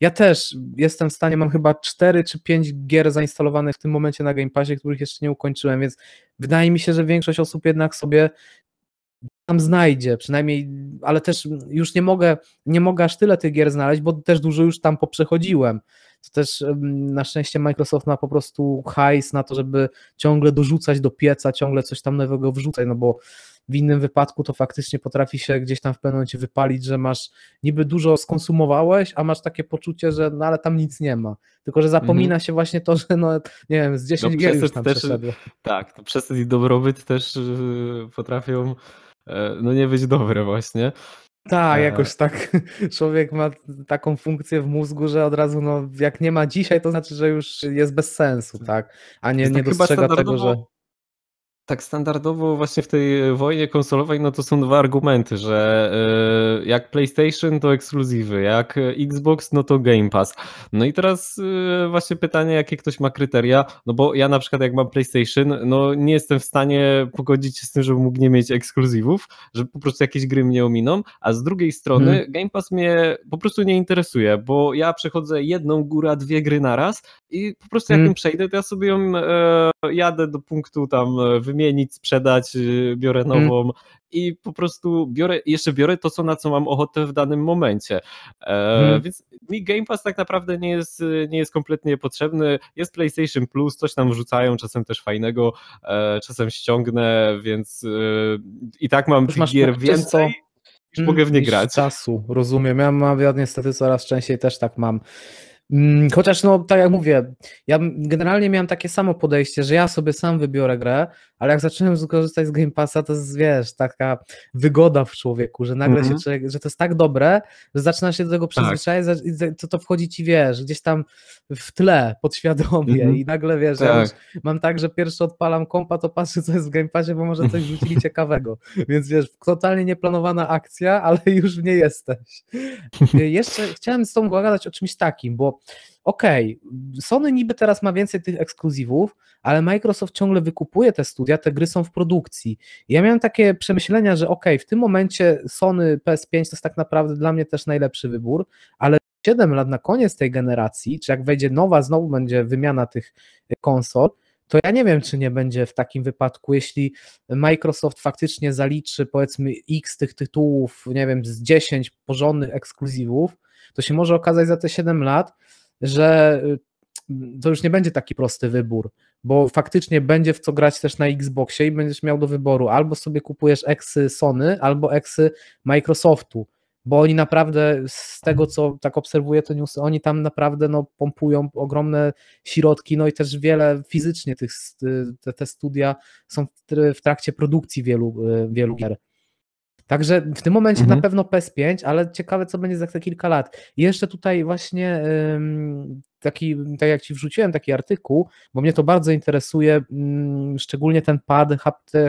[SPEAKER 1] ja też jestem w stanie, mam chyba 4 czy 5 gier zainstalowanych w tym momencie na Game Passie, których jeszcze nie ukończyłem, więc wydaje mi się, że większość osób jednak sobie tam znajdzie, przynajmniej, ale też już nie mogę, nie mogę aż tyle tych gier znaleźć, bo też dużo już tam poprzechodziłem. To też na szczęście Microsoft ma po prostu hajs na to, żeby ciągle dorzucać do pieca, ciągle coś tam nowego wrzucać, no bo w innym wypadku to faktycznie potrafi się gdzieś tam w pewnym momencie wypalić, że masz niby dużo skonsumowałeś, a masz takie poczucie, że no ale tam nic nie ma. Tylko, że zapomina mm -hmm. się właśnie to, że no nie wiem, z 10 no, gier już tam też.
[SPEAKER 2] Tak, to przez ten dobrobyt też y, potrafią no nie być dobre właśnie.
[SPEAKER 1] Tak, e, jakoś tak człowiek ma taką funkcję w mózgu, że od razu no jak nie ma dzisiaj, to znaczy, że już jest bez sensu, tak? A nie, nie tak dostrzega tego, że
[SPEAKER 2] tak standardowo właśnie w tej wojnie konsolowej, no to są dwa argumenty, że y, jak PlayStation to ekskluzywy, jak Xbox no to Game Pass. No i teraz właśnie pytanie, jakie ktoś ma kryteria, no bo ja na przykład jak mam PlayStation, no nie jestem w stanie pogodzić się z tym, żeby mógł nie mieć ekskluzywów, że po prostu jakieś gry mnie ominą, a z drugiej strony hmm. Game Pass mnie po prostu nie interesuje, bo ja przechodzę jedną, góra dwie gry naraz i po prostu jak hmm. ją przejdę, to ja sobie ją e, jadę do punktu tam wymienić, sprzedać, y, biorę mm. nową hmm. i po prostu biorę, jeszcze biorę to, co na co mam ochotę w danym momencie. E, hmm. Więc mi Game Pass tak naprawdę nie jest, nie jest kompletnie potrzebny. Jest PlayStation Plus, coś tam wrzucają, czasem też fajnego, e, czasem ściągnę, więc e, i tak mam tych gier więcej. Niż mogę w nie grać.
[SPEAKER 1] czasu, rozumiem. Ja, mam, ja niestety coraz częściej też tak mam. Mm, chociaż, no, tak jak mówię, ja generalnie miałem takie samo podejście, że ja sobie sam wybiorę grę, ale jak zacząłem korzystać z Game Passa, to jest, wiesz, taka wygoda w człowieku, że nagle się mhm. człowiek, że to jest tak dobre, że zaczyna się do tego przyzwyczaić, tak. to, to wchodzi ci, wiesz, gdzieś tam w tle, podświadomie -hmm. i nagle, wiesz, tak. ja już mam tak, że pierwszy odpalam kompa, to patrzę, co jest w Game Passie, bo może coś rzucili ciekawego, więc wiesz, totalnie nieplanowana akcja, ale już w niej jesteś. Jeszcze chciałem z tą pogadać o czymś takim, bo okej, okay, Sony niby teraz ma więcej tych ekskluzywów, ale Microsoft ciągle wykupuje te studia, te gry są w produkcji. ja miałem takie przemyślenia, że okej, okay, w tym momencie Sony PS5 to jest tak naprawdę dla mnie też najlepszy wybór, ale 7 lat na koniec tej generacji, czy jak wejdzie nowa, znowu będzie wymiana tych konsol, to ja nie wiem, czy nie będzie w takim wypadku, jeśli Microsoft faktycznie zaliczy powiedzmy x tych tytułów, nie wiem, z 10 porządnych ekskluzywów, to się może okazać za te 7 lat, że y, to już nie będzie taki prosty wybór, bo faktycznie będzie w co grać też na Xboxie i będziesz miał do wyboru albo sobie kupujesz eksy Sony, albo eksy Microsoftu, bo oni naprawdę z tego, co tak obserwuję te newsy, oni tam naprawdę no, pompują ogromne środki, no i też wiele fizycznie tych, te, te studia są w trakcie produkcji wielu, y, wielu gier. Także w tym momencie mhm. na pewno PS5, ale ciekawe, co będzie za te kilka lat. I jeszcze tutaj właśnie taki, tak jak ci wrzuciłem taki artykuł, bo mnie to bardzo interesuje, szczególnie ten pad,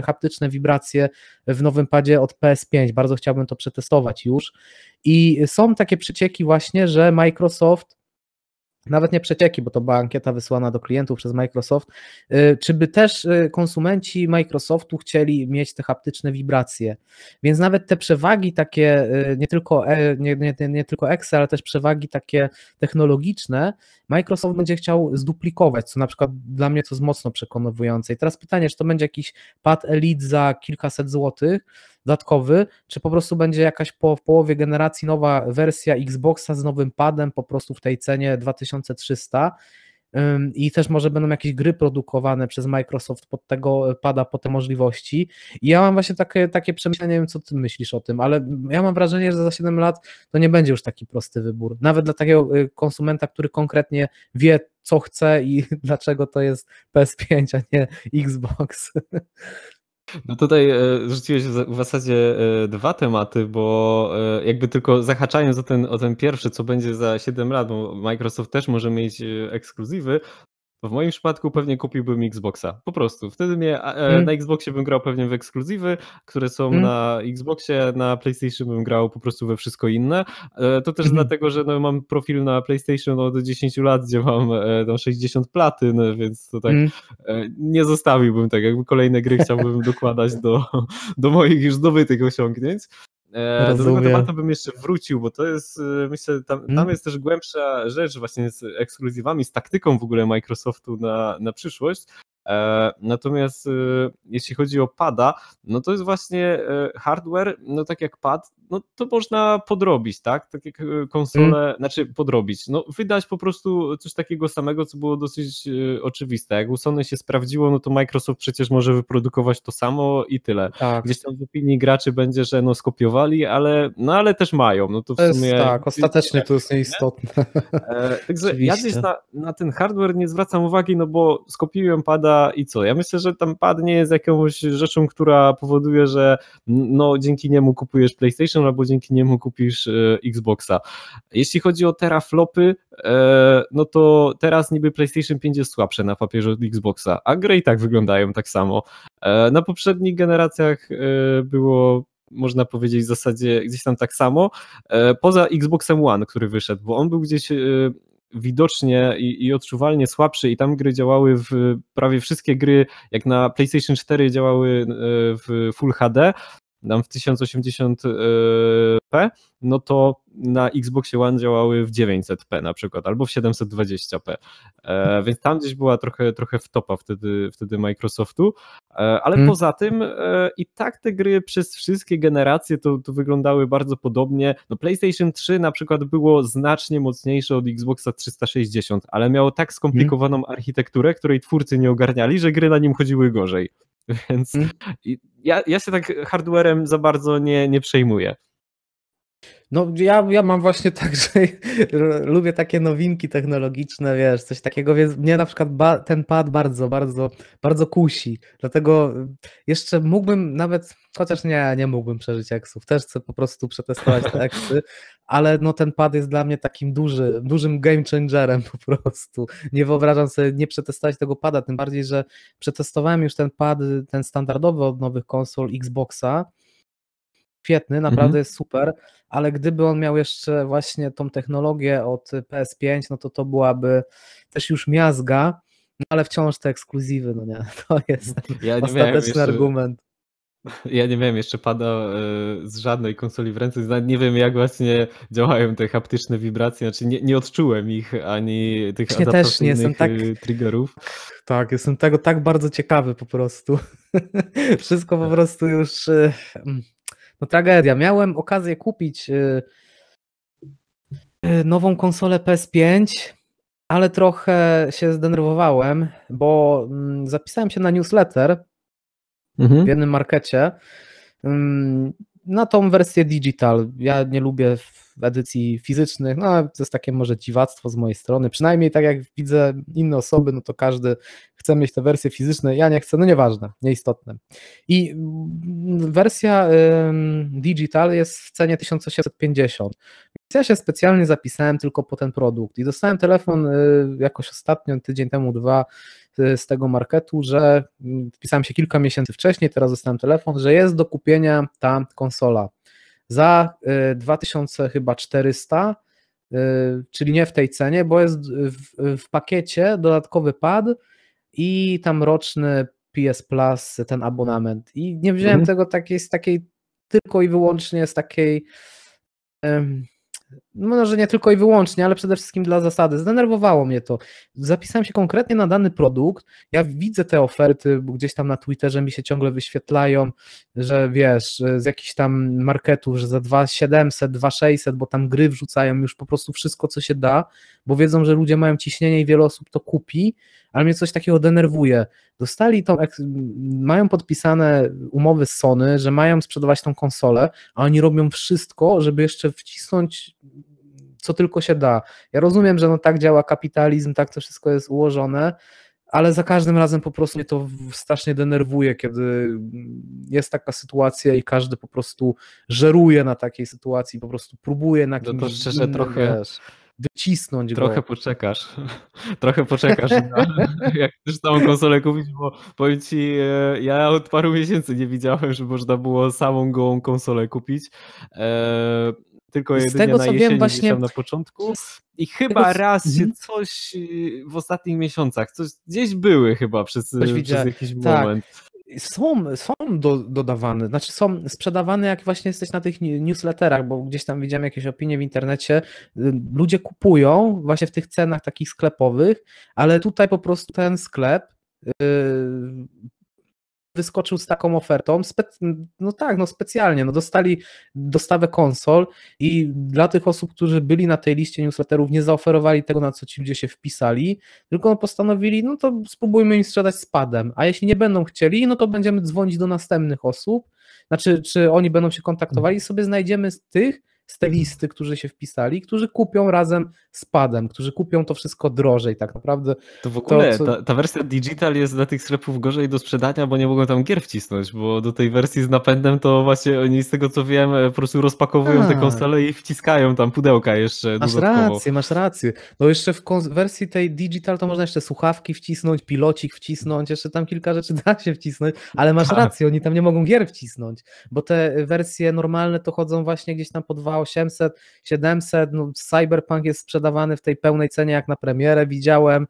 [SPEAKER 1] haptyczne wibracje w nowym padzie od PS5. Bardzo chciałbym to przetestować już. I są takie przecieki właśnie, że Microsoft nawet nie przecieki, bo to była ankieta wysłana do klientów przez Microsoft, y, czy by też y, konsumenci Microsoftu chcieli mieć te haptyczne wibracje. Więc nawet te przewagi takie, y, nie tylko, e, nie, nie, nie tylko Excel, ale też przewagi takie technologiczne, Microsoft będzie chciał zduplikować, co na przykład dla mnie to jest mocno przekonujące. I teraz pytanie, czy to będzie jakiś pad Elite za kilkaset złotych, dodatkowy, czy po prostu będzie jakaś po, w połowie generacji nowa wersja Xboxa z nowym padem, po prostu w tej cenie 2300 i też może będą jakieś gry produkowane przez Microsoft pod tego pada, po te możliwości. I ja mam właśnie takie, takie przemyślenie, nie wiem co ty myślisz o tym, ale ja mam wrażenie, że za 7 lat to nie będzie już taki prosty wybór. Nawet dla takiego y, konsumenta, który konkretnie wie, co chce i dlaczego to jest PS5, a nie Xbox.
[SPEAKER 2] No tutaj e, rzuciłeś w zasadzie e, dwa tematy, bo e, jakby tylko zahaczając o ten, o ten pierwszy, co będzie za 7 lat, bo Microsoft też może mieć ekskluzywy, w moim przypadku pewnie kupiłbym Xboxa. Po prostu. Wtedy mnie, mm. na Xboxie bym grał pewnie w ekskluzywy, które są mm. na Xboxie, na PlayStation bym grał po prostu we wszystko inne. E, to też mm. dlatego, że no, mam profil na PlayStation od 10 lat, gdzie mam e, tam 60 platyn, więc to tak mm. nie zostawiłbym tak. Jakby kolejne gry chciałbym dokładać do, do moich już zdobytych osiągnięć. E, do tego tematu bym jeszcze wrócił, bo to jest, e, myślę, tam, tam hmm. jest też głębsza rzecz właśnie z ekskluzywami, z taktyką w ogóle Microsoftu na, na przyszłość. E, natomiast jeśli chodzi o pada, no to jest właśnie hardware, no tak jak pad, no to można podrobić, tak? Tak jak e, konsole, mm. znaczy podrobić, no wydać po prostu coś takiego samego, co było dosyć e, oczywiste. Jak u Sony się sprawdziło, no to Microsoft przecież może wyprodukować to samo i tyle. Tak. Gdzieś tam w opinii graczy będzie, że no skopiowali, ale no ale też mają, no to w
[SPEAKER 1] to
[SPEAKER 2] sumie...
[SPEAKER 1] Jest, tak, ostatecznie to jest nieistotne.
[SPEAKER 2] E, także ja gdzieś na, na ten hardware nie zwracam uwagi, no bo skopiuję pada i co? Ja myślę, że tam pad nie jest jakąś rzeczą, która powoduje, że no dzięki niemu kupujesz PlayStation albo dzięki niemu kupisz e, Xboxa. Jeśli chodzi o teraflopy, e, no to teraz niby PlayStation 5 jest słabsze na papierze od Xboxa, a gry i tak wyglądają tak samo. E, na poprzednich generacjach było można powiedzieć w zasadzie gdzieś tam tak samo, poza Xboxem One, który wyszedł, bo on był gdzieś widocznie i, i, odczuwalnie słabszy i tam gry działały w prawie wszystkie gry, jak na PlayStation 4 działały w Full HD, tam w 1080p, no to na Xboxie One działały w 900p na przykład, albo w 720p, e, więc tam gdzieś była trochę, trochę wtopa wtedy, wtedy Microsoftu, e, ale hmm. poza tym e, i tak te gry przez wszystkie generacje to, to wyglądały bardzo podobnie. No PlayStation 3 na przykład było znacznie mocniejsze od Xboxa 360, ale miało tak skomplikowaną hmm. architekturę, której twórcy nie ogarniali, że gry na nim chodziły gorzej. Więc hmm. ja, ja się tak hardwarem za bardzo nie, nie przejmuję.
[SPEAKER 1] No ja, ja mam właśnie tak, że lubię takie nowinki technologiczne, wiesz, coś takiego, więc mnie na przykład ten pad bardzo, bardzo, bardzo kusi, dlatego jeszcze mógłbym nawet, chociaż nie, nie mógłbym przeżyć eksów, też chcę po prostu przetestować te eksy, ale no ten pad jest dla mnie takim duży, dużym game changerem po prostu. Nie wyobrażam sobie nie przetestować tego pada, tym bardziej, że przetestowałem już ten pad, ten standardowy od nowych konsol Xboxa, świetny, naprawdę mhm. jest super, ale gdyby on miał jeszcze właśnie tą technologię od PS5, no to to byłaby też już miazga, no ale wciąż te ekskluzywy, no nie, to jest ja ostateczny jeszcze, argument.
[SPEAKER 2] Ja nie wiem, jeszcze pada e, z żadnej konsoli w ręce, nie wiem jak właśnie działają te haptyczne wibracje, znaczy nie, nie odczułem ich ani tych właśnie też nie jestem tak, e, triggerów.
[SPEAKER 1] Tak, jestem tego tak bardzo ciekawy po prostu. Wszystko po prostu już e, mm, no tragedia. Miałem okazję kupić y, y, nową konsolę PS5, ale trochę się zdenerwowałem, bo mm, zapisałem się na newsletter mhm. w jednym markecie mm, na tą wersję digital. Ja nie lubię edycji fizycznych, no to jest takie może dziwactwo z mojej strony, przynajmniej tak jak widzę inne osoby, no to każdy chce mieć te wersje fizyczne, ja nie chcę, no nieważne, nieistotne. I wersja digital jest w cenie 1850, więc ja się specjalnie zapisałem tylko po ten produkt. I dostałem telefon jakoś ostatnio, tydzień temu, dwa, z tego marketu, że mm, wpisałem się kilka miesięcy wcześniej, teraz dostałem telefon, że jest do kupienia ta konsola za 2000 chyba 400 Y, czyli nie w tej cenie, bo jest w, w pakiecie dodatkowy pad i tam roczny PS Plus, ten abonament. I nie wziąłem mhm. tego takiej, z takiej tylko i wyłącznie z takiej może nie tylko i wyłącznie, ale przede wszystkim dla zasady. Zdenerwowało mnie to. Zapisałem się konkretnie na dany produkt. Ja widzę te oferty, gdzieś tam na Twitterze mi się ciągle wyświetlają, że wiesz, z jakichś tam marketów, że za 2700, 2600, bo tam gry wrzucają już po prostu wszystko, co się da, bo wiedzą, że ludzie mają ciśnienie i wiele osób to kupi, ale mnie coś takiego denerwuje. Dostali tą, mają podpisane umowy z Sony, że mają sprzedawać tą konsolę, a oni robią wszystko, żeby jeszcze wcisnąć co tylko się da. Ja rozumiem, że no tak działa kapitalizm, tak to wszystko jest ułożone, ale za każdym razem po prostu mnie to strasznie denerwuje, kiedy jest taka sytuacja i każdy po prostu żeruje na takiej sytuacji, po prostu próbuje na kimś
[SPEAKER 2] no to szczerze innym, trochę wiesz,
[SPEAKER 1] wycisnąć
[SPEAKER 2] Trochę
[SPEAKER 1] go.
[SPEAKER 2] poczekasz. Trochę poczekasz, jak chcesz samą konsolę kupić, bo powiem ci, e, ja od paru miesięcy nie widziałem, że można było samą gołą konsolę kupić. Tylko jedynie tego, na jesieni, wiem, właśnie... na początku. I chyba tego... raz się mhm. coś y, w ostatnich miesiącach, coś gdzieś były chyba przez, przez jakiś tak. moment
[SPEAKER 1] są, są do, dodawane, znaczy są sprzedawane, jak właśnie jesteś na tych newsletterach, bo gdzieś tam widziałem jakieś opinie w internecie. Y, ludzie kupują właśnie w tych cenach takich sklepowych, ale tutaj po prostu ten sklep yy, wyskoczył z taką ofertą, no tak, no specjalnie, no dostali dostawę konsol i dla tych osób, którzy byli na tej liście newsletterów, nie zaoferowali tego, na co ci ludzie się wpisali, tylko postanowili, no to spróbujmy im sprzedać z padem, a jeśli nie będą chcieli, no to będziemy dzwonić do następnych osób, znaczy, czy oni będą się kontaktowali sobie znajdziemy z tych, z tej listy, którzy się wpisali, którzy kupią razem z padem, którzy kupią to wszystko drożej tak naprawdę.
[SPEAKER 2] To w ogóle to, co... ta, ta, wersja digital jest dla tych sklepów gorzej do sprzedania, bo nie mogą tam gier wcisnąć, bo do tej wersji z napędem to właśnie oni z tego co wiem po prostu rozpakowują A. te konsole i wciskają tam pudełka jeszcze
[SPEAKER 1] Masz
[SPEAKER 2] dodatkowo.
[SPEAKER 1] rację, masz rację. No jeszcze w wersji tej digital to można jeszcze słuchawki wcisnąć, pilocik wcisnąć, jeszcze tam kilka rzeczy da się wcisnąć, ale masz tak. rację, oni tam nie mogą gier wcisnąć, bo te wersje normalne to chodzą właśnie gdzieś tam po 2800, 700, no Cyberpunk jest sprzedawany w tej pełnej cenie jak na premierę, widziałem,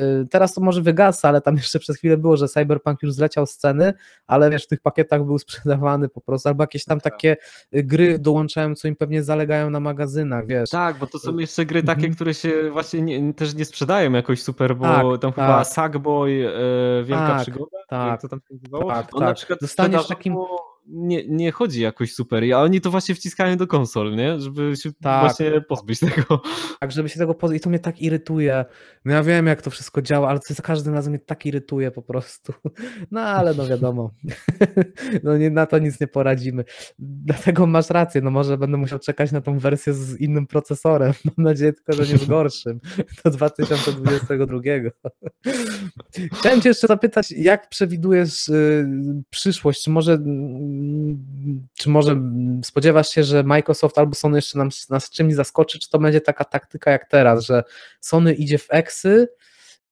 [SPEAKER 1] y, Teraz to może wygasa, ale tam jeszcze przez chwilę było, że Cyberpunk już zleciał z ceny, ale wiesz, w tych pakietach był sprzedawany po prostu, albo jakieś tam tak. takie y, gry dołączają, co im pewnie zalegają na magazynach, wiesz.
[SPEAKER 2] Tak, bo to są jeszcze gry takie, mhm. które się właśnie nie, też nie sprzedają jakoś super, bo tak, tam tak. chyba Sackboy, e, Wielka tak, Przygoda, tak, co tam się nazywało? Tak, On tak. na przykład Dostaniesz takim nie, nie chodzi jakoś super, a oni to właśnie wciskają do konsol, nie? Żeby się tak. właśnie pozbyć tego.
[SPEAKER 1] Tak, żeby się tego pozbyć. I to mnie tak irytuje. No ja wiem, jak to wszystko działa, ale to za każdym razem mnie tak irytuje po prostu. No ale no wiadomo. No nie, na to nic nie poradzimy. Dlatego masz rację, no może będę musiał czekać na tą wersję z innym procesorem. Mam nadzieję tylko, że nie z gorszym. Do 2022. Chciałem cię jeszcze zapytać, jak przewidujesz y, przyszłość? Czy może czy może spodziewasz się, że Microsoft albo Sony jeszcze nam, nas czymś zaskoczy, czy to będzie taka taktyka jak teraz, że Sony idzie w eksy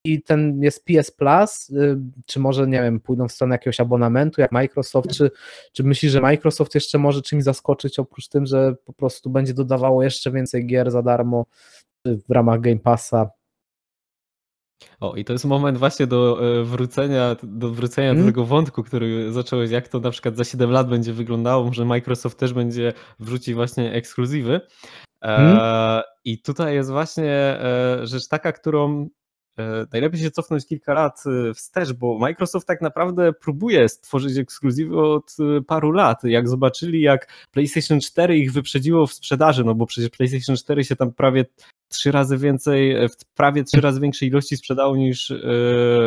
[SPEAKER 1] i ten jest PS Plus, y, czy może, nie wiem, pójdą w stronę jakiegoś abonamentu jak Microsoft, czy, czy myślisz, że Microsoft jeszcze może czymś zaskoczyć, oprócz tym, że po prostu będzie dodawało jeszcze więcej gier za darmo w ramach Game Passa?
[SPEAKER 2] O, i to jest moment właśnie do e, wrócenia, do wrócenia do hmm? tego wątku, który zacząłeś, jak to na przykład za 7 lat będzie wyglądało, może Microsoft też będzie wrzucić właśnie ekskluzywy. E, hmm? I tutaj jest właśnie e, rzecz taka, którą najlepiej się cofnąć kilka lat wstecz, bo Microsoft tak naprawdę próbuje stworzyć ekskluzywy od paru lat. Jak zobaczyli, jak PlayStation 4 ich wyprzedziło w sprzedaży, no bo przecież PlayStation 4 się tam prawie trzy razy więcej, w prawie trzy razy większej ilości sprzedał niż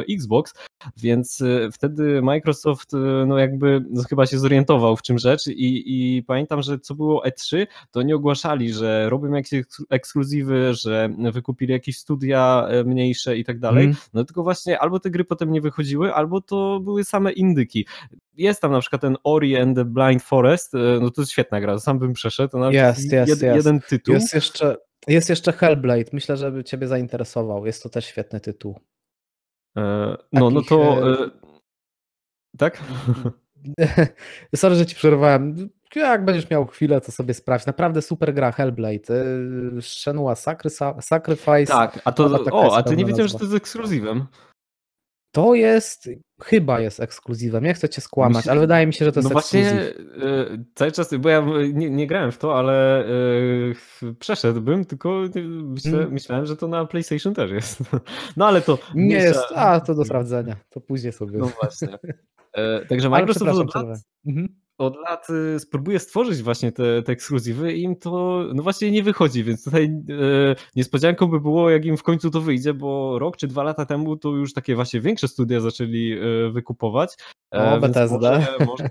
[SPEAKER 2] Xbox, więc wtedy Microsoft no jakby no chyba się zorientował w czym rzecz i, i pamiętam, że co było E3, to nie ogłaszali, że robią jakieś ekskluzywy, że wykupili jakieś studia mniejsze i tak dalej, mm. no tylko właśnie albo te gry potem nie wychodziły, albo to były same indyki. Jest tam na przykład ten Ori and the Blind Forest, no to jest świetna gra, sam bym przeszedł, to
[SPEAKER 1] jest, jest,
[SPEAKER 2] jed, jest. jeden tytuł.
[SPEAKER 1] Jest jeszcze, jest jeszcze Hellblade, myślę, że by Ciebie zainteresował, jest to też świetny tytuł.
[SPEAKER 2] E, no, no to... E, tak?
[SPEAKER 1] Sorry, że ci przerwałem. Jak będziesz miał chwilę, to sobie sprawdź. Naprawdę super gra Hellblade. Y, Shenua Sacrifice.
[SPEAKER 2] Tak, a to. O, a ty nie wiedziałem, że to jest ekskluzywem.
[SPEAKER 1] To jest, chyba jest ekskluzywem. Nie chcę cię skłamać, Myślę, ale wydaje mi się, że to jest no ekskluzyw.
[SPEAKER 2] właśnie y, cały czas, bo ja nie, nie grałem w to, ale y, przeszedłbym, tylko myślę, hmm. myślałem, że to na PlayStation też jest. No ale to.
[SPEAKER 1] Nie jest, a to do sprawdzenia. To później sobie.
[SPEAKER 2] No właśnie. E, także Microsoft od lat, mhm. Od lat y, spróbuje stworzyć właśnie te, te ekskluzywy i im to no właśnie nie wychodzi, więc tutaj e, niespodzianką by było, jak im w końcu to wyjdzie, bo rok czy dwa lata temu to już takie właśnie większe studia zaczęli e, wykupować.
[SPEAKER 1] E, o, Bethesda.
[SPEAKER 2] Może, może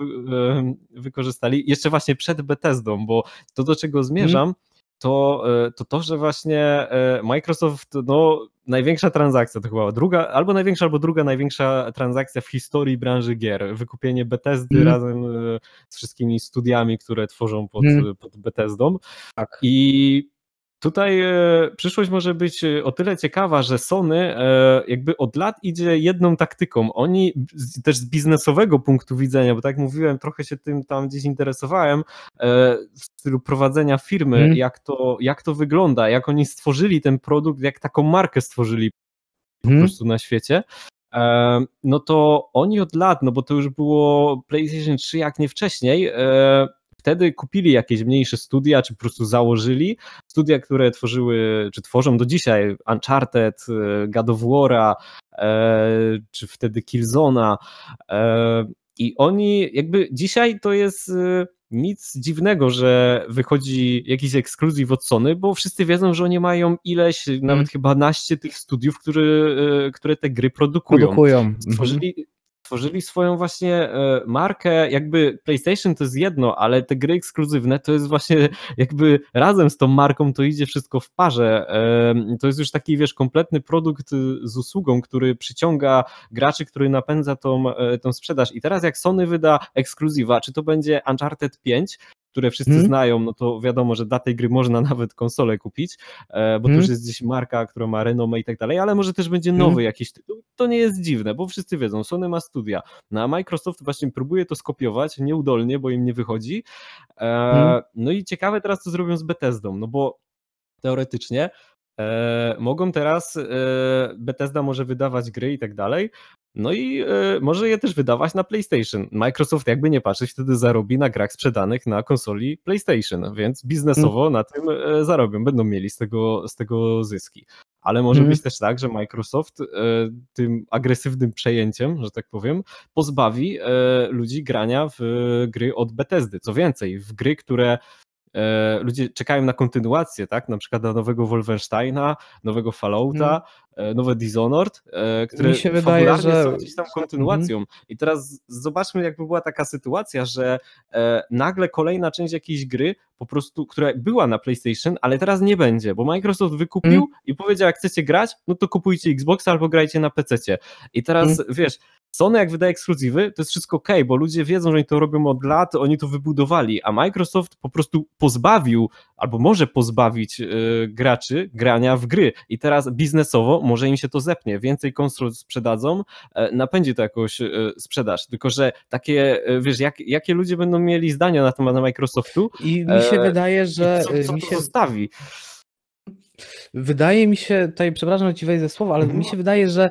[SPEAKER 2] wy, wykorzystali. Jeszcze właśnie przed Bethesdą, bo to do czego zmierzam, hmm to, e, to to, że właśnie e, Microsoft, no największa transakcja to chyba druga, albo największa, albo druga największa transakcja w historii branży gier. Wykupienie Bethesdy mm. razem e, z wszystkimi studiami, które tworzą pod, mm. pod Bethesdą. Tak. I Tutaj e, przyszłość może być e, o tyle ciekawa, że Sony e, jakby od lat idzie jedną taktyką. Oni też z biznesowego punktu widzenia, bo tak jak mówiłem, trochę się tym tam gdzieś interesowałem, w stylu prowadzenia firmy, hmm. jak, to, jak to wygląda, jak oni stworzyli ten produkt, jak taką markę stworzyli po hmm. prostu na świecie no to oni od lat, no bo to już było PlayStation 3 jak nie wcześniej, wtedy kupili jakieś mniejsze studia, czy po prostu założyli. Studia, które tworzyły, czy tworzą do dzisiaj Uncharted, e, God of War'a, e, czy wtedy Killzona. E, I oni jakby dzisiaj to jest nic dziwnego, że wychodzi jakiś ekskluzyw od Sony, bo wszyscy wiedzą, że oni mają ileś, mm. nawet chyba naście tych studiów, które, które te gry produkują.
[SPEAKER 1] produkują.
[SPEAKER 2] Stworzyli, tworzyli swoją właśnie e, markę, jakby PlayStation to jest jedno, ale te gry ekskluzywne to jest właśnie jakby razem z tą marką to idzie wszystko w parze. To jest już taki, wiesz, kompletny produkt y, z usługą, który przyciąga graczy, który napędza tą, e, tą sprzedaż. I teraz jak Sony wyda ekskluzywa, czy to będzie Uncharted 5, które wszyscy hmm. znają, no to wiadomo, że dla tej gry można nawet konsolę kupić, e, bo hmm. to już jest gdzieś marka, która ma renomę i tak dalej, ale może też będzie nowy hmm. jakiś tytuł. To nie jest dziwne, bo wszyscy wiedzą, Sony ma studia, no a Microsoft właśnie próbuje to skopiować nieudolnie, bo im nie wychodzi. E, hmm. No i ciekawe teraz, co zrobią z Bethesdą, no bo teoretycznie E, mogą teraz, e, Bethesda może wydawać gry i tak dalej, no i e, może je też wydawać na PlayStation. Microsoft, jakby nie patrzeć, wtedy zarobi na grach sprzedanych na konsoli PlayStation, więc biznesowo na tym e, zarobią, będą mieli z tego, z tego zyski. Ale może mm. być też tak, że Microsoft e, tym agresywnym przejęciem, że tak powiem, pozbawi e, ludzi grania w gry od Bethesdy. Co więcej, w gry, które E, ludzie czekają na kontynuację, tak? Na przykład na nowego Wolfensteina, nowego Fallouta, hmm. nowe Dishonored, e, które Mi się wydaje, że są gdzieś tam kontynuacją. Hmm. I teraz zobaczmy, jakby była taka sytuacja, że nagle kolejna część jakiejś gry po prostu, która była na PlayStation, ale teraz nie będzie, bo Microsoft wykupił hmm. i powiedział, jak chcecie grać, no to kupujcie Xbox albo grajcie na PC. I teraz, wiesz, Sony jak wydaje ekskluzywy, to jest wszystko ok, bo ludzie wiedzą, że oni to robią od lat, oni to wybudowali, a Microsoft po prostu pozbawił, albo może pozbawić yy, graczy grania w gry i teraz biznesowo może im się to zepnie, więcej konsol sprzedadzą, yy, napędzi to jakoś yy, sprzedaż, tylko że takie, e, wiesz, jak, jakie ludzie będą mieli zdania na temat Microsoftu.
[SPEAKER 1] I mi się wydaje, że
[SPEAKER 2] co, co
[SPEAKER 1] mi
[SPEAKER 2] się zostawi.
[SPEAKER 1] Wydaje mi się, tutaj przepraszam, że ci wejdę słowo, ale mi się wydaje, że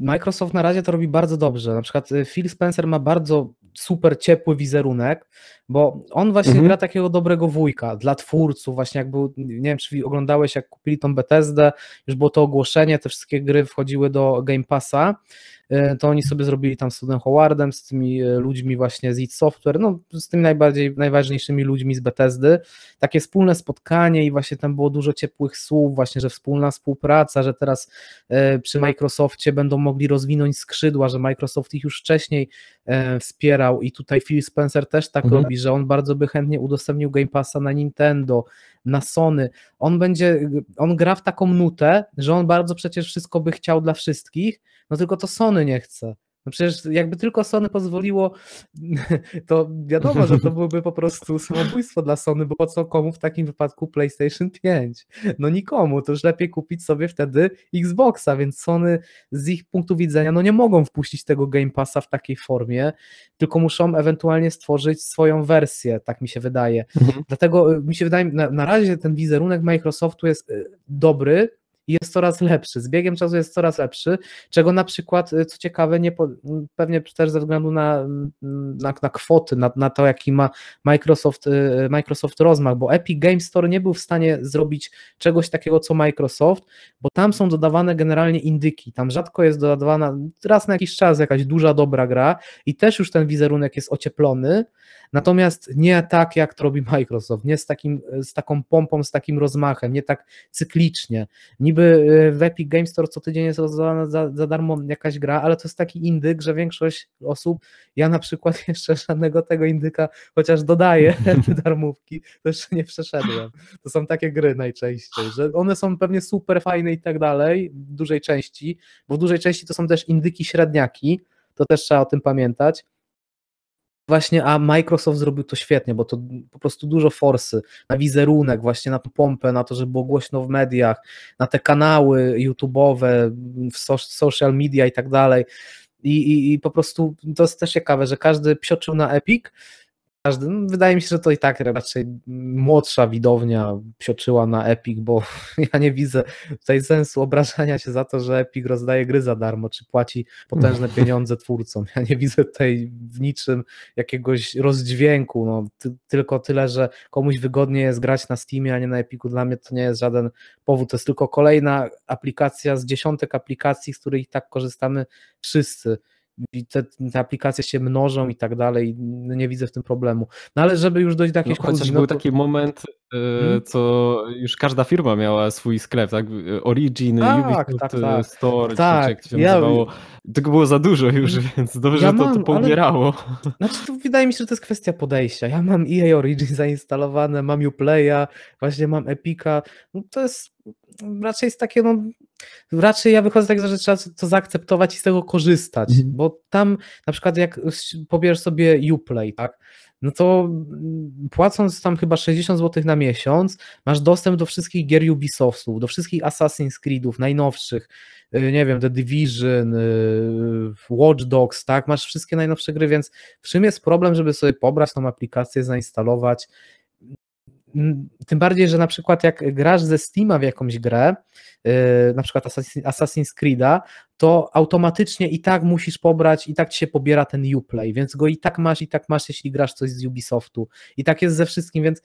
[SPEAKER 1] Microsoft na razie to robi bardzo dobrze. Na przykład y, Phil Spencer ma bardzo super ciepły wizerunek, bo on właśnie mhm. gra takiego dobrego wujka dla twórców, właśnie jak był, nie wiem czy oglądałeś jak kupili tą Bethesdę, już było to ogłoszenie, te wszystkie gry wchodziły do Game Passa to oni sobie zrobili tam z Toddem Howardem, z tymi ludźmi właśnie z id Software, no z tymi najbardziej, najważniejszymi ludźmi z Bethesdy, takie wspólne spotkanie i właśnie tam było dużo ciepłych słów, właśnie, że wspólna współpraca, że teraz przy Microsoftie będą mogli rozwinąć skrzydła, że Microsoft ich już wcześniej wspierał i tutaj Phil Spencer też tak mhm. robi, że on bardzo by chętnie udostępnił Game Passa na Nintendo, na Sony. On będzie, on gra w taką nutę, że on bardzo przecież wszystko by chciał dla wszystkich, no tylko to Sony nie chce. No przecież jakby tylko Sony pozwoliło, to wiadomo, że to byłoby po prostu samobójstwo dla Sony, bo po co komu w takim wypadku PlayStation 5? No nikomu, to już lepiej kupić sobie wtedy Xboxa, więc Sony z ich punktu widzenia no nie mogą wpuścić tego Game Passa w takiej formie, tylko muszą ewentualnie stworzyć swoją wersję, tak mi się wydaje. Mhm. Dlatego y, mi się wydaje, na, na razie ten wizerunek Microsoftu jest y, dobry, i jest coraz lepszy. Z biegiem czasu jest coraz lepszy, czego na przykład, y, co ciekawe, nie po, pewnie też ze względu na, na, na kwoty, na, na to, jaki ma Microsoft, y, Microsoft rozmach, bo Epic Games Store nie był w stanie zrobić czegoś takiego, co Microsoft, bo tam są dodawane generalnie indyki, tam rzadko jest dodawana, raz na jakiś czas jakaś duża, dobra gra i też już ten wizerunek jest ocieplony, natomiast nie tak, jak to robi Microsoft, nie z, takim, z taką pompą, z takim rozmachem, nie tak cyklicznie. Niby y, w Epic Games Store co tydzień jest rozdawana za, za darmo jakaś gra, ale to jest taki indyk, że większość osób, ja na przykład jeszcze żadnego tego indyka, chociaż dodaję te darmówki, to jeszcze nie przeszedłem. To są takie gry najczęściej, że one są pewnie super fajne i tak dalej, w dużej części, bo w dużej części to są też indyki średniaki, to też trzeba o tym pamiętać, Właśnie, a Microsoft zrobił to świetnie, bo to po prostu dużo forsy na wizerunek, właśnie na pompę, na to, żeby było głośno w mediach, na te kanały YouTube'owe, w social media i tak dalej. I, i, I po prostu to jest też ciekawe, że każdy psioczył na Epic, każdy, no wydaje mi się, że to i tak raczej młodsza widownia psioczyła na Epic, bo ja nie widzę tutaj sensu obrażania się za to, że Epic rozdaje gry za darmo, czy płaci potężne pieniądze twórcom. Ja nie widzę tutaj w niczym jakiegoś rozdźwięku, no, ty, tylko tyle, że komuś wygodniej jest grać na Steamie, a nie na Epiku. Dla mnie to nie jest żaden powód, to jest tylko kolejna aplikacja z dziesiątek aplikacji, z których tak korzystamy wszyscy te, te, aplikacje się mnożą i tak dalej, no nie widzę w tym problemu. No ale żeby już dojść do jakiejś
[SPEAKER 2] no, Chociaż no, był to... taki moment, hmm? co już każda firma miała swój sklep, tak? Origin, tak, Ubisoft tak, tak. Store, tak, czy jak to się ja... nazywało. Tego było za dużo już, więc dobrze, ja że to, to poumierało.
[SPEAKER 1] Ale... Znaczy, to wydaje mi się, że to jest kwestia podejścia. Ja mam EA Origin zainstalowane, mam Uplaya, właśnie mam Epica. No to jest raczej jest takie, no, raczej ja wychodzę tak, że trzeba to zaakceptować i z tego korzystać, mhm. bo tam na przykład jak pobierzesz sobie Uplay, tak, no to mm, płacąc tam chyba 60 zł na miesiąc, masz dostęp do wszystkich gier Ubisoftu, do wszystkich Assassin's Creedów najnowszych, y, nie wiem, The Division, y, Watch Dogs, tak, masz wszystkie najnowsze gry, więc w czym jest problem, żeby sobie pobrać tą aplikację, zainstalować tym bardziej, że na przykład jak grasz ze Steama w jakąś grę, yy, na przykład Assassin's Creed'a, to automatycznie i tak musisz pobrać, i tak ci się pobiera ten Uplay, więc go i tak masz, i tak masz, jeśli grasz coś z Ubisoftu. I tak jest ze wszystkim, więc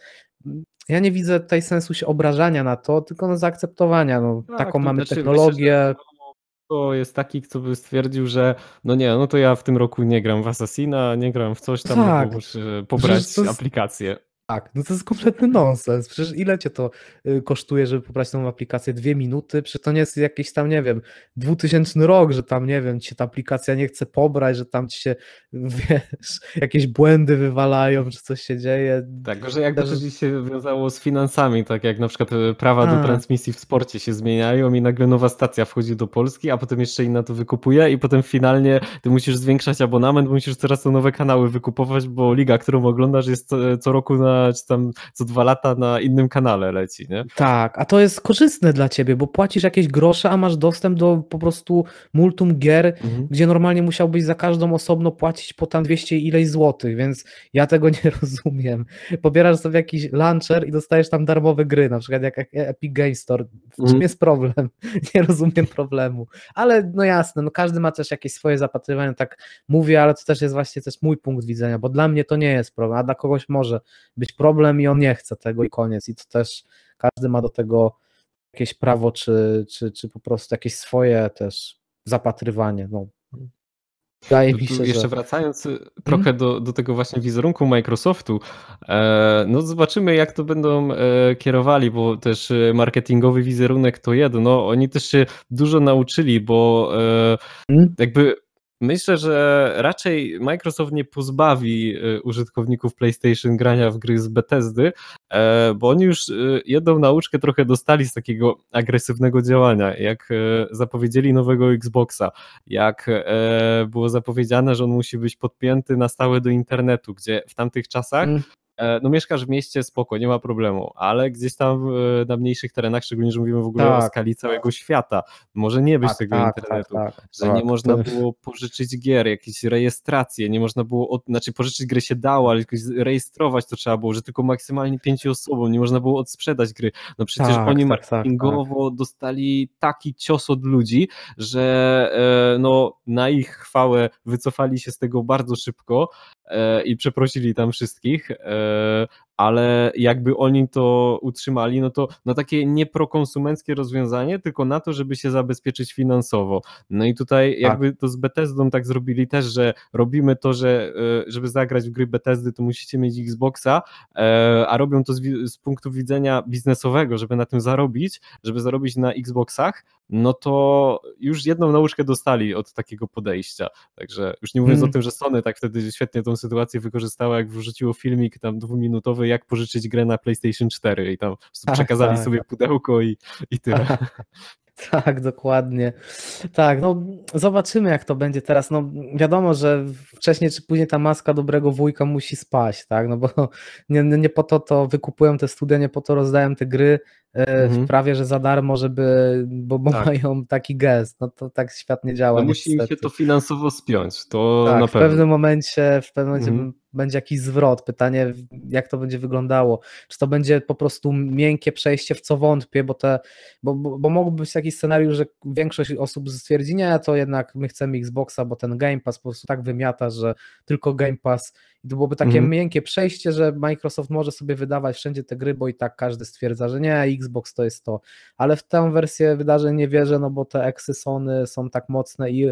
[SPEAKER 1] ja nie widzę tutaj sensu się obrażania na to, tylko no zaakceptowania. No, tak, taką mamy znaczy, technologię. Myślę,
[SPEAKER 2] to jest taki, kto by stwierdził, że no nie, no to ja w tym roku nie gram w Assassina, nie gram w coś tam, tak. no muszę pobrać jest... aplikację.
[SPEAKER 1] Tak, no to jest kompletny nonsens. Przecież ile cię to y, kosztuje, żeby pobrać tą aplikację? Dwie minuty? Przecież to nie jest jakiś tam, nie wiem, dwutysięczny rok, że tam, nie wiem, ci ta aplikacja nie chce pobrać, że tam ci się, wiesz, jakieś błędy wywalają, czy coś się dzieje.
[SPEAKER 2] Tak, że jakby to się wiązało z finansami, tak jak na przykład y, prawa a. do transmisji w sporcie się zmieniają i nagle nowa stacja wchodzi do Polski, a potem jeszcze inna to wykupuje i potem finalnie ty musisz zwiększać abonament, musisz coraz to nowe kanały wykupować, bo liga, którą oglądasz jest co, co roku na czy tam co dwa lata na innym kanale leci, nie?
[SPEAKER 1] Tak, a to jest korzystne dla ciebie, bo płacisz jakieś grosze, a masz dostęp do po prostu multum gier, mhm. gdzie normalnie musiałbyś za każdą osobno płacić po tam 200 ileś złotych, więc ja tego nie rozumiem. Pobierasz sobie jakiś launcher i dostajesz tam darmowe gry, na przykład jak Epic Games Store. W czym mhm. jest problem? Nie rozumiem problemu. Ale no jasne, no każdy ma też jakieś swoje zapatrywania, tak mówię, ale to też jest właśnie też mój punkt widzenia, bo dla mnie to nie jest problem, a dla kogoś może być problem i on nie chce tego i koniec. I to też każdy ma do tego jakieś prawo, czy, czy, czy po prostu jakieś swoje też zapatrywanie. No. Wydaje
[SPEAKER 2] Tu,
[SPEAKER 1] mi się,
[SPEAKER 2] jeszcze
[SPEAKER 1] że...
[SPEAKER 2] wracając y,
[SPEAKER 1] Mhm.
[SPEAKER 2] trochę do, do tego właśnie wizerunku Microsoftu, e, no zobaczymy jak to będą e, kierowali, bo też e, marketingowy wizerunek to jedno, oni też się dużo nauczyli, bo
[SPEAKER 1] Mm,
[SPEAKER 2] jakby myślę, że raczej Microsoft nie pozbawi e, użytkowników PlayStation grania w gry z Bethesdy, e, bo oni już e, jedną nauczkę trochę dostali z takiego agresywnego działania, jak zapowiedzieli nowego Xboxa, jak było zapowiedziane, że on musi być podpięty na stałe do internetu, gdzie w tamtych czasach
[SPEAKER 1] mm,
[SPEAKER 2] No mieszkasz w mieście, spoko, nie ma problemu, ale gdzieś tam e, na mniejszych terenach, szczególnie, że mówimy w ogóle o
[SPEAKER 1] Tak.
[SPEAKER 2] skali całego świata, może nie być
[SPEAKER 1] tak,
[SPEAKER 2] tego
[SPEAKER 1] tak, tak,
[SPEAKER 2] internetu,
[SPEAKER 1] tak,
[SPEAKER 2] że nie
[SPEAKER 1] tak.
[SPEAKER 2] można było pożyczyć gier, jakieś rejestracje, nie można było, od, znaczy pożyczyć gry się dało, ale jakoś rejestrować to trzeba było, że tylko maksymalnie pięciu osobom, nie można było odsprzedać gry. No przecież
[SPEAKER 1] Tak,
[SPEAKER 2] oni
[SPEAKER 1] tak, tak, tak.
[SPEAKER 2] marketingowo dostali taki cios od ludzi, że e, no na ich chwałę wycofali się z tego bardzo szybko e, i przeprosili tam wszystkich, e, ale jakby oni to utrzymali, no to na takie nie prokonsumenckie rozwiązanie, tylko na to, żeby się zabezpieczyć finansowo. No i tutaj jakby to z Bethesdą tak zrobili też, że robimy to, że e, żeby zagrać w gry Bethesdy, to musicie mieć Xboxa, e, a robią to z, z punktu widzenia biznesowego, żeby na tym zarobić, żeby zarobić na Xboxach, no to już jedną nauczkę dostali od takiego podejścia. Także już nie mówiąc
[SPEAKER 1] Mm.
[SPEAKER 2] o tym, że Sony tak wtedy świetnie tą sytuację wykorzystało, jak wrzuciło filmik tam dwuminutowy, jak pożyczyć grę na PlayStation 4 i tam
[SPEAKER 1] Tak,
[SPEAKER 2] przekazali
[SPEAKER 1] tak.
[SPEAKER 2] sobie pudełko i, i tyle.
[SPEAKER 1] Tak, dokładnie. Tak, no zobaczymy jak to będzie teraz. No wiadomo, że wcześniej czy później ta maska dobrego wujka musi spaść, tak? No bo nie, nie po to to wykupują te studia, nie po to rozdają te gry e,
[SPEAKER 2] Mhm.
[SPEAKER 1] prawie że za darmo, żeby, bo, bo
[SPEAKER 2] Tak.
[SPEAKER 1] mają taki gest. No to tak świat nie działa.
[SPEAKER 2] No musi im się to finansowo spiąć, to
[SPEAKER 1] Tak,
[SPEAKER 2] na
[SPEAKER 1] w
[SPEAKER 2] pewno.
[SPEAKER 1] pewnym momencie, w pewnym momencie
[SPEAKER 2] Mhm.
[SPEAKER 1] Będzie jakiś zwrot. Pytanie, jak to będzie wyglądało. Czy to będzie po prostu miękkie przejście, w co wątpię, bo, te, bo, bo, bo mógłby być taki scenariusz, że większość osób stwierdzi, nie, to jednak my chcemy Xboxa, bo ten Game Pass po prostu tak wymiata, że tylko Game Pass. I to byłoby takie
[SPEAKER 2] Mhm.
[SPEAKER 1] miękkie przejście, że Microsoft może sobie wydawać wszędzie te gry, bo i tak każdy stwierdza, że nie, Xbox to jest to. Ale w tę wersję wydarzeń nie wierzę, no bo te eksy Sony są tak mocne i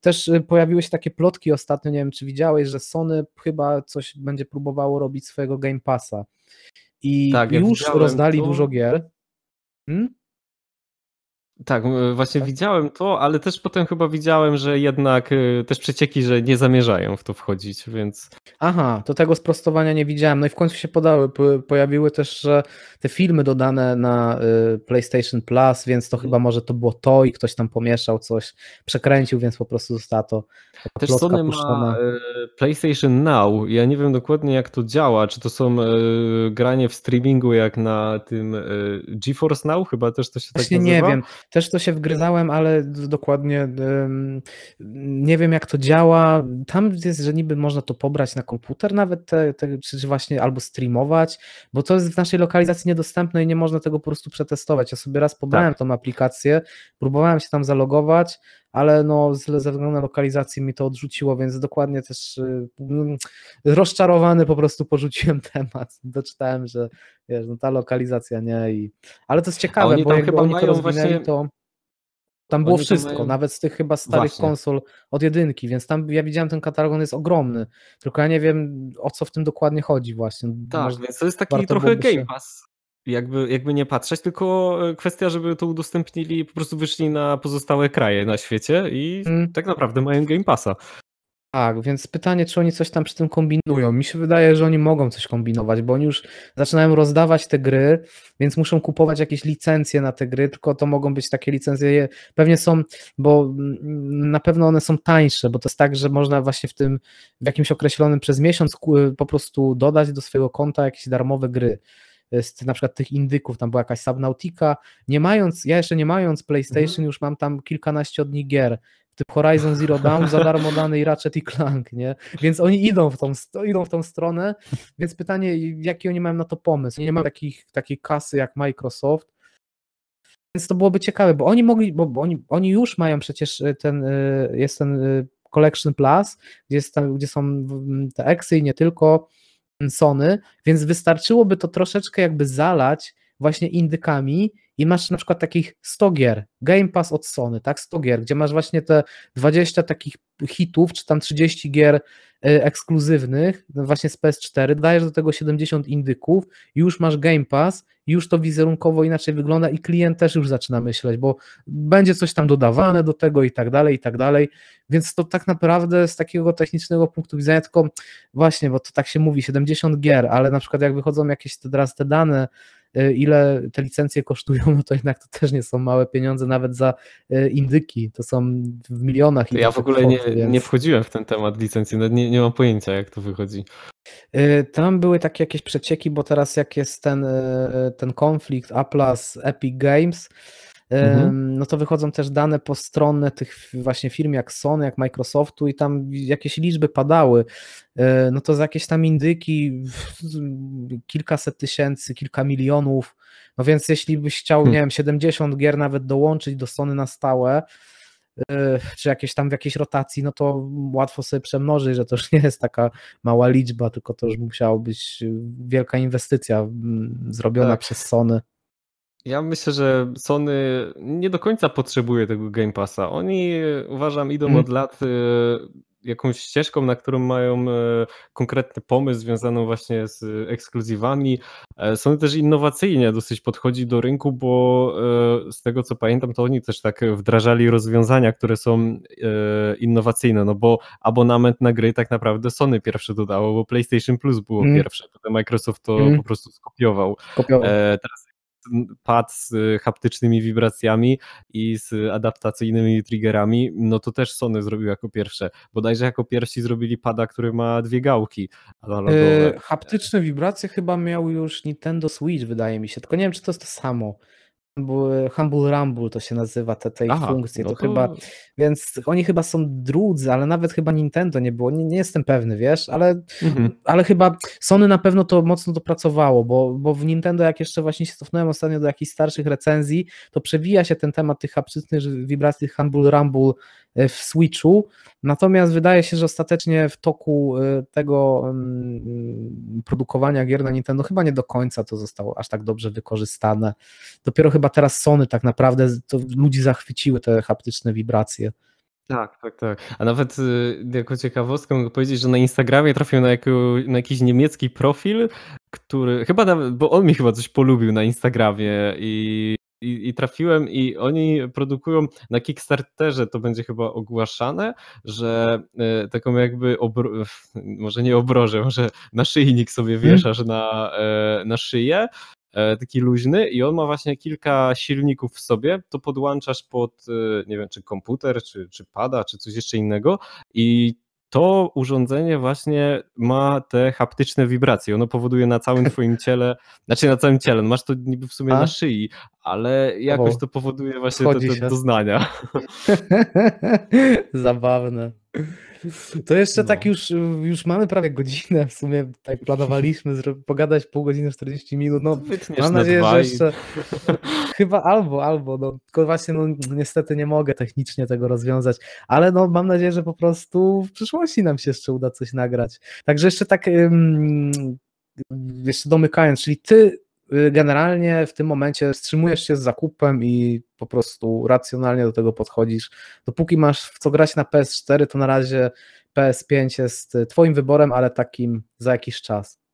[SPEAKER 1] też pojawiły się takie plotki ostatnio, nie wiem czy widziałeś, że Sony chyba coś będzie próbowało robić swojego Game Passa. I
[SPEAKER 2] Tak,
[SPEAKER 1] już rozdali dużo gier. Hmm?
[SPEAKER 2] Tak, właśnie
[SPEAKER 1] Tak?
[SPEAKER 2] widziałem to, ale też potem chyba widziałem, że jednak y, też przecieki, że nie zamierzają w to wchodzić, więc
[SPEAKER 1] Aha, to tego sprostowania nie widziałem. No i w końcu się podały, po- pojawiły też że te filmy dodane na y, PlayStation Plus, więc to chyba może to było to i ktoś tam pomieszał coś, przekręcił, więc po prostu została to
[SPEAKER 2] Też Sony
[SPEAKER 1] puszczona.
[SPEAKER 2] ma e, PlayStation Now. Ja nie wiem dokładnie jak to działa. Czy to są granie w streamingu jak na tym GeForce Now? Chyba też to się
[SPEAKER 1] Właśnie
[SPEAKER 2] tak
[SPEAKER 1] nie
[SPEAKER 2] nazywa.
[SPEAKER 1] wiem. Też to się wgryzałem, ale dokładnie nie wiem jak to działa. Tam jest, że niby można to pobrać na komputer nawet, te, te, czy właśnie albo streamować, bo to jest w naszej lokalizacji niedostępne i nie można tego po prostu przetestować. Ja sobie raz pobrałem
[SPEAKER 2] Tak.
[SPEAKER 1] tą aplikację, próbowałem się tam zalogować, ale no ze względu na lokalizację mi to odrzuciło, więc dokładnie też y, mm, rozczarowany po prostu porzuciłem temat. Doczytałem, że wiesz, no ta lokalizacja nie i... Ale to jest ciekawe,
[SPEAKER 2] oni
[SPEAKER 1] bo jakby
[SPEAKER 2] chyba
[SPEAKER 1] oni to
[SPEAKER 2] właśnie-
[SPEAKER 1] to tam było wszystko,
[SPEAKER 2] mają-
[SPEAKER 1] nawet z tych chyba starych
[SPEAKER 2] Właśnie.
[SPEAKER 1] konsol od jedynki, więc tam ja widziałem ten katalog, on jest ogromny, tylko ja nie wiem o co w tym dokładnie chodzi właśnie.
[SPEAKER 2] Tak,
[SPEAKER 1] Może-
[SPEAKER 2] więc to jest taki trochę Game Pass. Jakby, jakby nie patrzeć, tylko e, kwestia, żeby to udostępnili, po prostu wyszli na pozostałe kraje na świecie i
[SPEAKER 1] Mm.
[SPEAKER 2] tak naprawdę mają Game Passa.
[SPEAKER 1] Tak, więc pytanie, czy oni coś tam przy tym kombinują. Mi się wydaje, że oni mogą coś kombinować, bo oni już zaczynają rozdawać te gry, więc muszą kupować jakieś licencje na te gry, tylko to mogą być takie licencje, je- pewnie są, bo mm, na pewno one są tańsze, bo to jest tak, że można właśnie w tym, w jakimś określonym przez miesiąc po prostu dodać do swojego konta jakieś darmowe gry. Z na przykład tych indyków, tam była jakaś Subnautica, nie mając, ja jeszcze nie mając PlayStation, już mam tam kilkanaście od nich gier, typ Horizon Zero Dawn, za darmo dany i Ratchet i Clank, nie? Więc oni idą w tą, idą w tą stronę, więc pytanie, jaki oni mają na to pomysł? Nie ma takich, takiej kasy jak Microsoft, więc to byłoby ciekawe, bo oni mogli, bo, bo oni, oni już mają przecież y, ten, y, jest ten Collection Plus, gdzie, jest tam, gdzie są te eksy i nie tylko Sony, więc wystarczyłoby to troszeczkę jakby zalać właśnie indykami i masz na przykład takich 100 gier, Game Pass od Sony, tak, 100 gier, gdzie masz właśnie te 20 takich hitów, czy tam 30 gier ekskluzywnych, no właśnie z PS4, dajesz do tego 70 indyków, już masz Game Pass, już to wizerunkowo inaczej wygląda i klient też już zaczyna myśleć, bo będzie coś tam dodawane do tego i tak dalej, i tak dalej, więc to tak naprawdę z takiego technicznego punktu widzenia, tylko właśnie, bo to tak się mówi, 70 gier, ale na przykład jak wychodzą jakieś teraz te dane, ile te licencje kosztują, no to jednak to też nie są małe pieniądze, nawet za y, indyki, to są w milionach.
[SPEAKER 2] Ja w ogóle nie, więc... nie wchodziłem w ten temat licencji, nie, nie mam pojęcia jak to wychodzi.
[SPEAKER 1] Y, tam były takie jakieś przecieki, bo teraz jak jest ten, ten konflikt Apple z Epic Games, Mhm. no to wychodzą też dane postronne tych właśnie firm jak Sony, jak Microsoftu i tam jakieś liczby padały, e, no to za jakieś tam indyki kilkaset tysięcy, kilka milionów, no więc jeśli byś chciał, hmm. nie wiem, 70 gier nawet dołączyć do Sony na stałe, e, czy jakieś tam w jakiejś rotacji, no to łatwo sobie przemnożyć, że to już nie jest taka mała liczba, tylko to już musiała być wielka inwestycja mm, zrobiona tak. przez Sony.
[SPEAKER 2] Ja myślę, że Sony nie do końca potrzebuje tego Game Passa. Oni, uważam, idą mm. od lat e, jakąś ścieżką, na którą mają e, konkretny pomysł związany właśnie z ekskluzywami. E, Sony też innowacyjnie dosyć podchodzi do rynku, bo z tego co pamiętam, to oni też tak wdrażali rozwiązania, które są innowacyjne, no bo abonament na gry tak naprawdę Sony pierwsze dodało, bo PlayStation Plus było mm. pierwsze, potem Microsoft to mm. po prostu skopiował. Skopiował. Teraz pad z haptycznymi wibracjami i z adaptacyjnymi triggerami, no to też Sony zrobił jako pierwsze. Bodajże jako pierwsi zrobili pada, który ma dwie gałki analogowe.
[SPEAKER 1] Yy, haptyczne wibracje chyba miał już Nintendo Switch, wydaje mi się, tylko nie wiem, czy to jest to samo. Humble Rumble to się nazywa, te, te Aha, funkcje, no to, to, chyba, więc oni chyba są drudzy, ale nawet chyba Nintendo nie było, nie, nie jestem pewny, wiesz, ale, mhm. ale chyba Sony na pewno to mocno dopracowało, bo, bo w Nintendo, jak jeszcze właśnie się cofnąłem ostatnio do jakichś starszych recenzji, to przewija się ten temat tych haptycznych wibracji Humble Rumble e, w Switchu, natomiast wydaje się, że ostatecznie w toku e, tego mm, produkowania gier na Nintendo chyba nie do końca to zostało aż tak dobrze wykorzystane, dopiero chyba teraz Sony tak naprawdę, to ludzi zachwyciły te haptyczne wibracje.
[SPEAKER 2] Tak, tak, tak. A nawet y, jako ciekawostkę mogę powiedzieć, że na Instagramie trafiłem na, jako, na jakiś niemiecki profil, który chyba nawet, bo on mi chyba coś polubił na Instagramie i, i, i trafiłem i oni produkują na Kickstarterze, to będzie chyba ogłaszane, że y, taką jakby, obro, może nie obrożę, może naszyjnik sobie mhm. wieszasz na, e, na szyję taki luźny i on ma właśnie kilka silników w sobie, to podłączasz pod, e, nie wiem, czy komputer, czy, czy pada, czy coś jeszcze innego i to urządzenie właśnie ma te haptyczne wibracje. Ono powoduje na całym twoim ciele, znaczy na całym ciele, no masz to niby w sumie A? na szyi, ale jakoś to powoduje właśnie te, te doznania.
[SPEAKER 1] Zabawne. To jeszcze no. tak już, już mamy prawie godzinę w sumie, tak planowaliśmy pogadać pół godziny, 40 minut, no mam nadzieję, że jeszcze chyba albo, albo, no tylko właśnie no niestety nie mogę technicznie tego rozwiązać, ale no mam nadzieję, że po prostu w przyszłości nam się jeszcze uda coś nagrać. Także jeszcze tak jeszcze domykając, czyli ty generalnie w tym momencie wstrzymujesz się z zakupem i po prostu racjonalnie do tego podchodzisz. Dopóki masz w co grać na PS4, to na razie PS5 jest Twoim wyborem, ale takim za jakiś czas.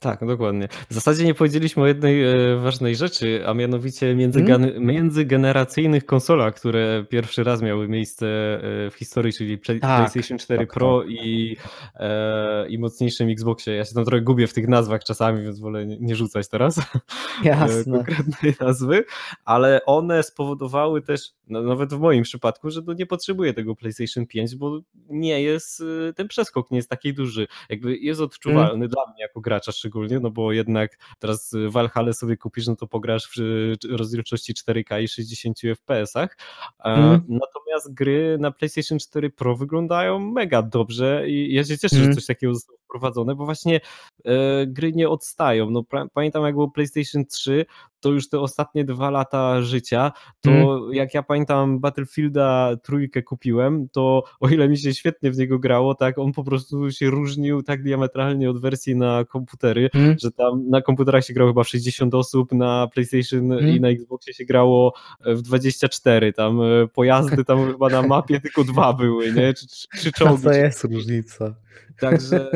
[SPEAKER 2] Tak, dokładnie. W zasadzie nie powiedzieliśmy o jednej e, ważnej rzeczy, a mianowicie hmm? międzygeneracyjnych konsolach, które pierwszy raz miały miejsce e, w historii, czyli tak, PlayStation 4 tak, Pro tak. I, e, i mocniejszym Xboxie. Ja się tam trochę gubię w tych nazwach czasami, więc wolę nie, nie rzucać teraz Jasne. konkretnej nazwy, ale one spowodowały też, no, nawet w moim przypadku, że no nie potrzebuję tego PlayStation 5, bo nie jest, ten przeskok nie jest taki duży. Jakby jest odczuwalny hmm. dla mnie jako gracza, szczególnie, no bo jednak teraz Valhalla sobie kupisz, no to pograsz w rozdzielczości 4K i 60 FPS-ach. Mm. Natomiast gry na PlayStation 4 Pro wyglądają mega dobrze i ja się cieszę, mm. że mhm. coś takiego zostało prowadzone, bo właśnie e, gry nie odstają. No, pamiętam jak było PlayStation 3, to już te ostatnie dwa lata życia, to mm. jak ja pamiętam Battlefielda trójkę kupiłem, to o ile mi się świetnie w niego grało, tak on po prostu się różnił tak diametralnie od wersji na komputery, mm. że tam na komputerach się grało chyba 60 osób, na PlayStation mm. i na Xboxie się grało w 24, tam e, pojazdy tam chyba na mapie tylko dwa były, nie? Czy, czy, czy czołgi.
[SPEAKER 1] To jest różnica.
[SPEAKER 2] Także,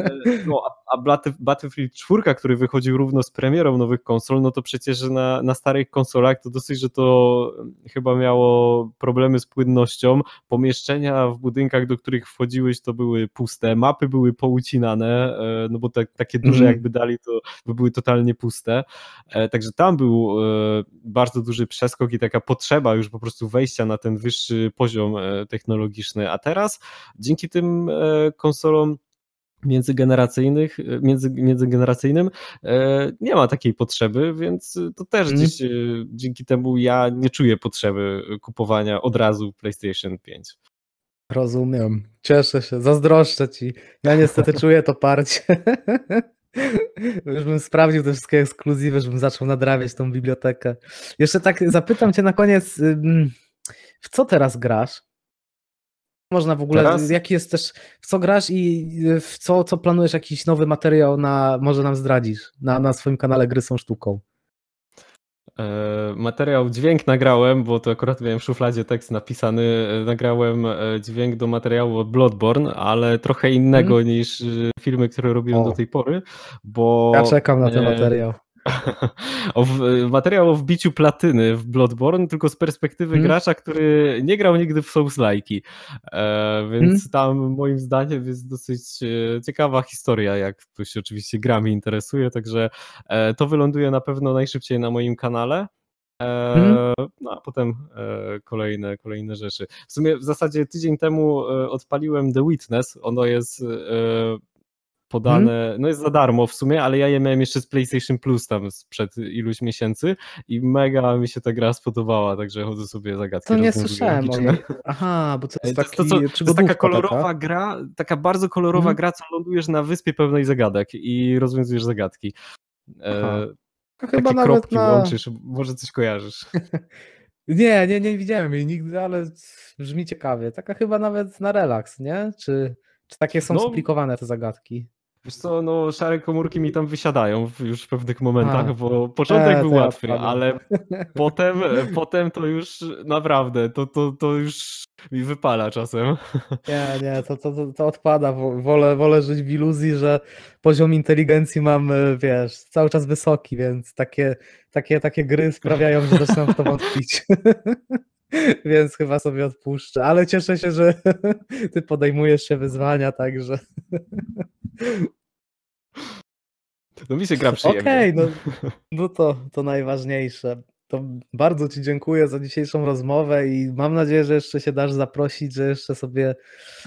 [SPEAKER 2] no, a Battlefield 4, który wychodził równo z premierą nowych konsol, no to przecież na, na starych konsolach to dosyć, że to chyba miało problemy z płynnością. Pomieszczenia w budynkach, do których wchodziłeś, to były puste, mapy były poucinane, e, no bo takie duże mm. jakby dali, to by były totalnie puste. E, także tam był e, bardzo duży przeskok i taka potrzeba już po prostu wejścia na ten wyższy poziom technologiczny. A teraz dzięki tym konsolom międzygeneracyjnych, e, między, międzygeneracyjnym e, nie ma takiej potrzeby, więc to też mm. gdzieś e, dzięki temu ja nie czuję potrzeby kupowania od razu PlayStation 5.
[SPEAKER 1] Rozumiem. Cieszę się, zazdroszczę ci. Ja niestety czuję to parcie. Już bym sprawdził te wszystkie ekskluzywy, żebym zaczął nadrabiać tą bibliotekę. Jeszcze tak zapytam cię na koniec, w co teraz grasz? Można w ogóle, Teraz? jaki jest też, w co grasz i w co, co planujesz, jakiś nowy materiał na, może nam zdradzisz, na, na swoim kanale Gry są sztuką.
[SPEAKER 2] E, materiał dźwięk nagrałem, bo to akurat miałem w szufladzie tekst napisany. E, nagrałem e, dźwięk do materiału od Bloodborne, ale trochę innego hmm. niż filmy, które robiłem o. do tej pory, bo...
[SPEAKER 1] Ja czekam na ten materiał.
[SPEAKER 2] O materiał o wbiciu platyny w Bloodborne, tylko z perspektywy hmm. gracza, który nie grał nigdy w Souls-like'i. E, więc hmm. tam moim zdaniem jest dosyć e, ciekawa historia, jak ktoś oczywiście grami interesuje, także e, to wyląduje na pewno najszybciej na moim kanale. Hmm. No a potem e, kolejne, kolejne rzeczy. W sumie w zasadzie tydzień temu odpaliłem The Witness. Ono jest podane, hmm? no jest za darmo w sumie, ale ja je miałem jeszcze z PlayStation Plus tam sprzed iluś miesięcy i mega mi się ta gra spodobała, także chodzę sobie zagadki.
[SPEAKER 1] To nie słyszałem o niej. Aha, bo to jest, taki to,
[SPEAKER 2] to, to jest taka kolorowa taka? gra, taka bardzo kolorowa hmm? gra, co lądujesz na wyspie pełnej zagadek i rozwiązujesz zagadki. E, chyba nawet kropki na... łączysz, może coś kojarzysz.
[SPEAKER 1] nie, nie, nie widziałem jej nigdy, ale brzmi ciekawie. Taka chyba nawet na relaks, nie? Czy, czy takie są no, skomplikowane te zagadki?
[SPEAKER 2] Wiesz co, no szare komórki mi tam wysiadają już w pewnych momentach, A. bo początek e, był łatwy, ja ale potem, potem to już naprawdę, to, to, to już mi wypala czasem.
[SPEAKER 1] Nie, nie, to, to, to odpada. Wolę, wolę żyć w iluzji, że poziom inteligencji mam, wiesz, cały czas wysoki, więc takie, takie, takie gry sprawiają, że zaczynam w to wątpić. Więc chyba sobie odpuszczę, ale cieszę się, że ty podejmujesz się wyzwania, także.
[SPEAKER 2] No mi się gra przyjemnie.
[SPEAKER 1] Okej, okay, no, no to, to najważniejsze. To bardzo Ci dziękuję za dzisiejszą rozmowę i mam nadzieję, że jeszcze się dasz zaprosić, że jeszcze sobie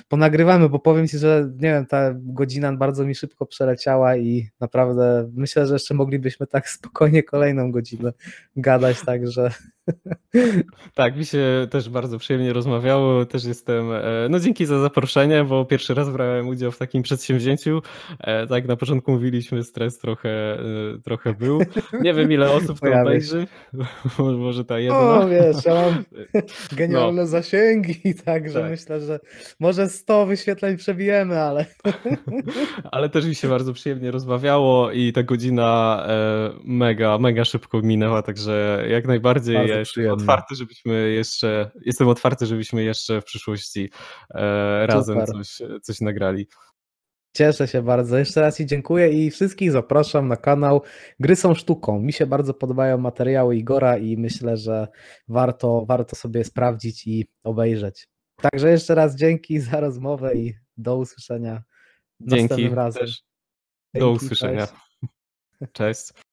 [SPEAKER 1] ponagrywamy, bo powiem Ci, że nie wiem, ta godzina bardzo mi szybko przeleciała i naprawdę myślę, że jeszcze moglibyśmy tak spokojnie kolejną godzinę gadać, także
[SPEAKER 2] tak, mi się też bardzo przyjemnie rozmawiało. Też jestem, e, no dzięki za zaproszenie, bo pierwszy raz brałem udział w takim przedsięwzięciu. E, tak, na początku mówiliśmy, stres trochę, e, trochę był. Nie wiem, ile osób to obejrzy. Może ta jedna.
[SPEAKER 1] O, wiesz, ja mam genialne no. zasięgi, także tak. myślę, że może 100 wyświetleń przebijemy, ale...
[SPEAKER 2] ale też mi się bardzo przyjemnie rozmawiało i ta godzina mega, mega szybko minęła, także jak najbardziej ja jestem otwarty, żebyśmy jeszcze, jestem otwarty, żebyśmy jeszcze w przyszłości e, razem coś, coś nagrali.
[SPEAKER 1] Cieszę się bardzo. Jeszcze raz Ci dziękuję i wszystkich zapraszam na kanał Gry są sztuką. Mi się bardzo podobają materiały Igora i myślę, że warto, warto sobie sprawdzić i obejrzeć. Także jeszcze raz dzięki za rozmowę i do usłyszenia
[SPEAKER 2] dzięki, następnym razem. Do usłyszenia. Cześć. cześć.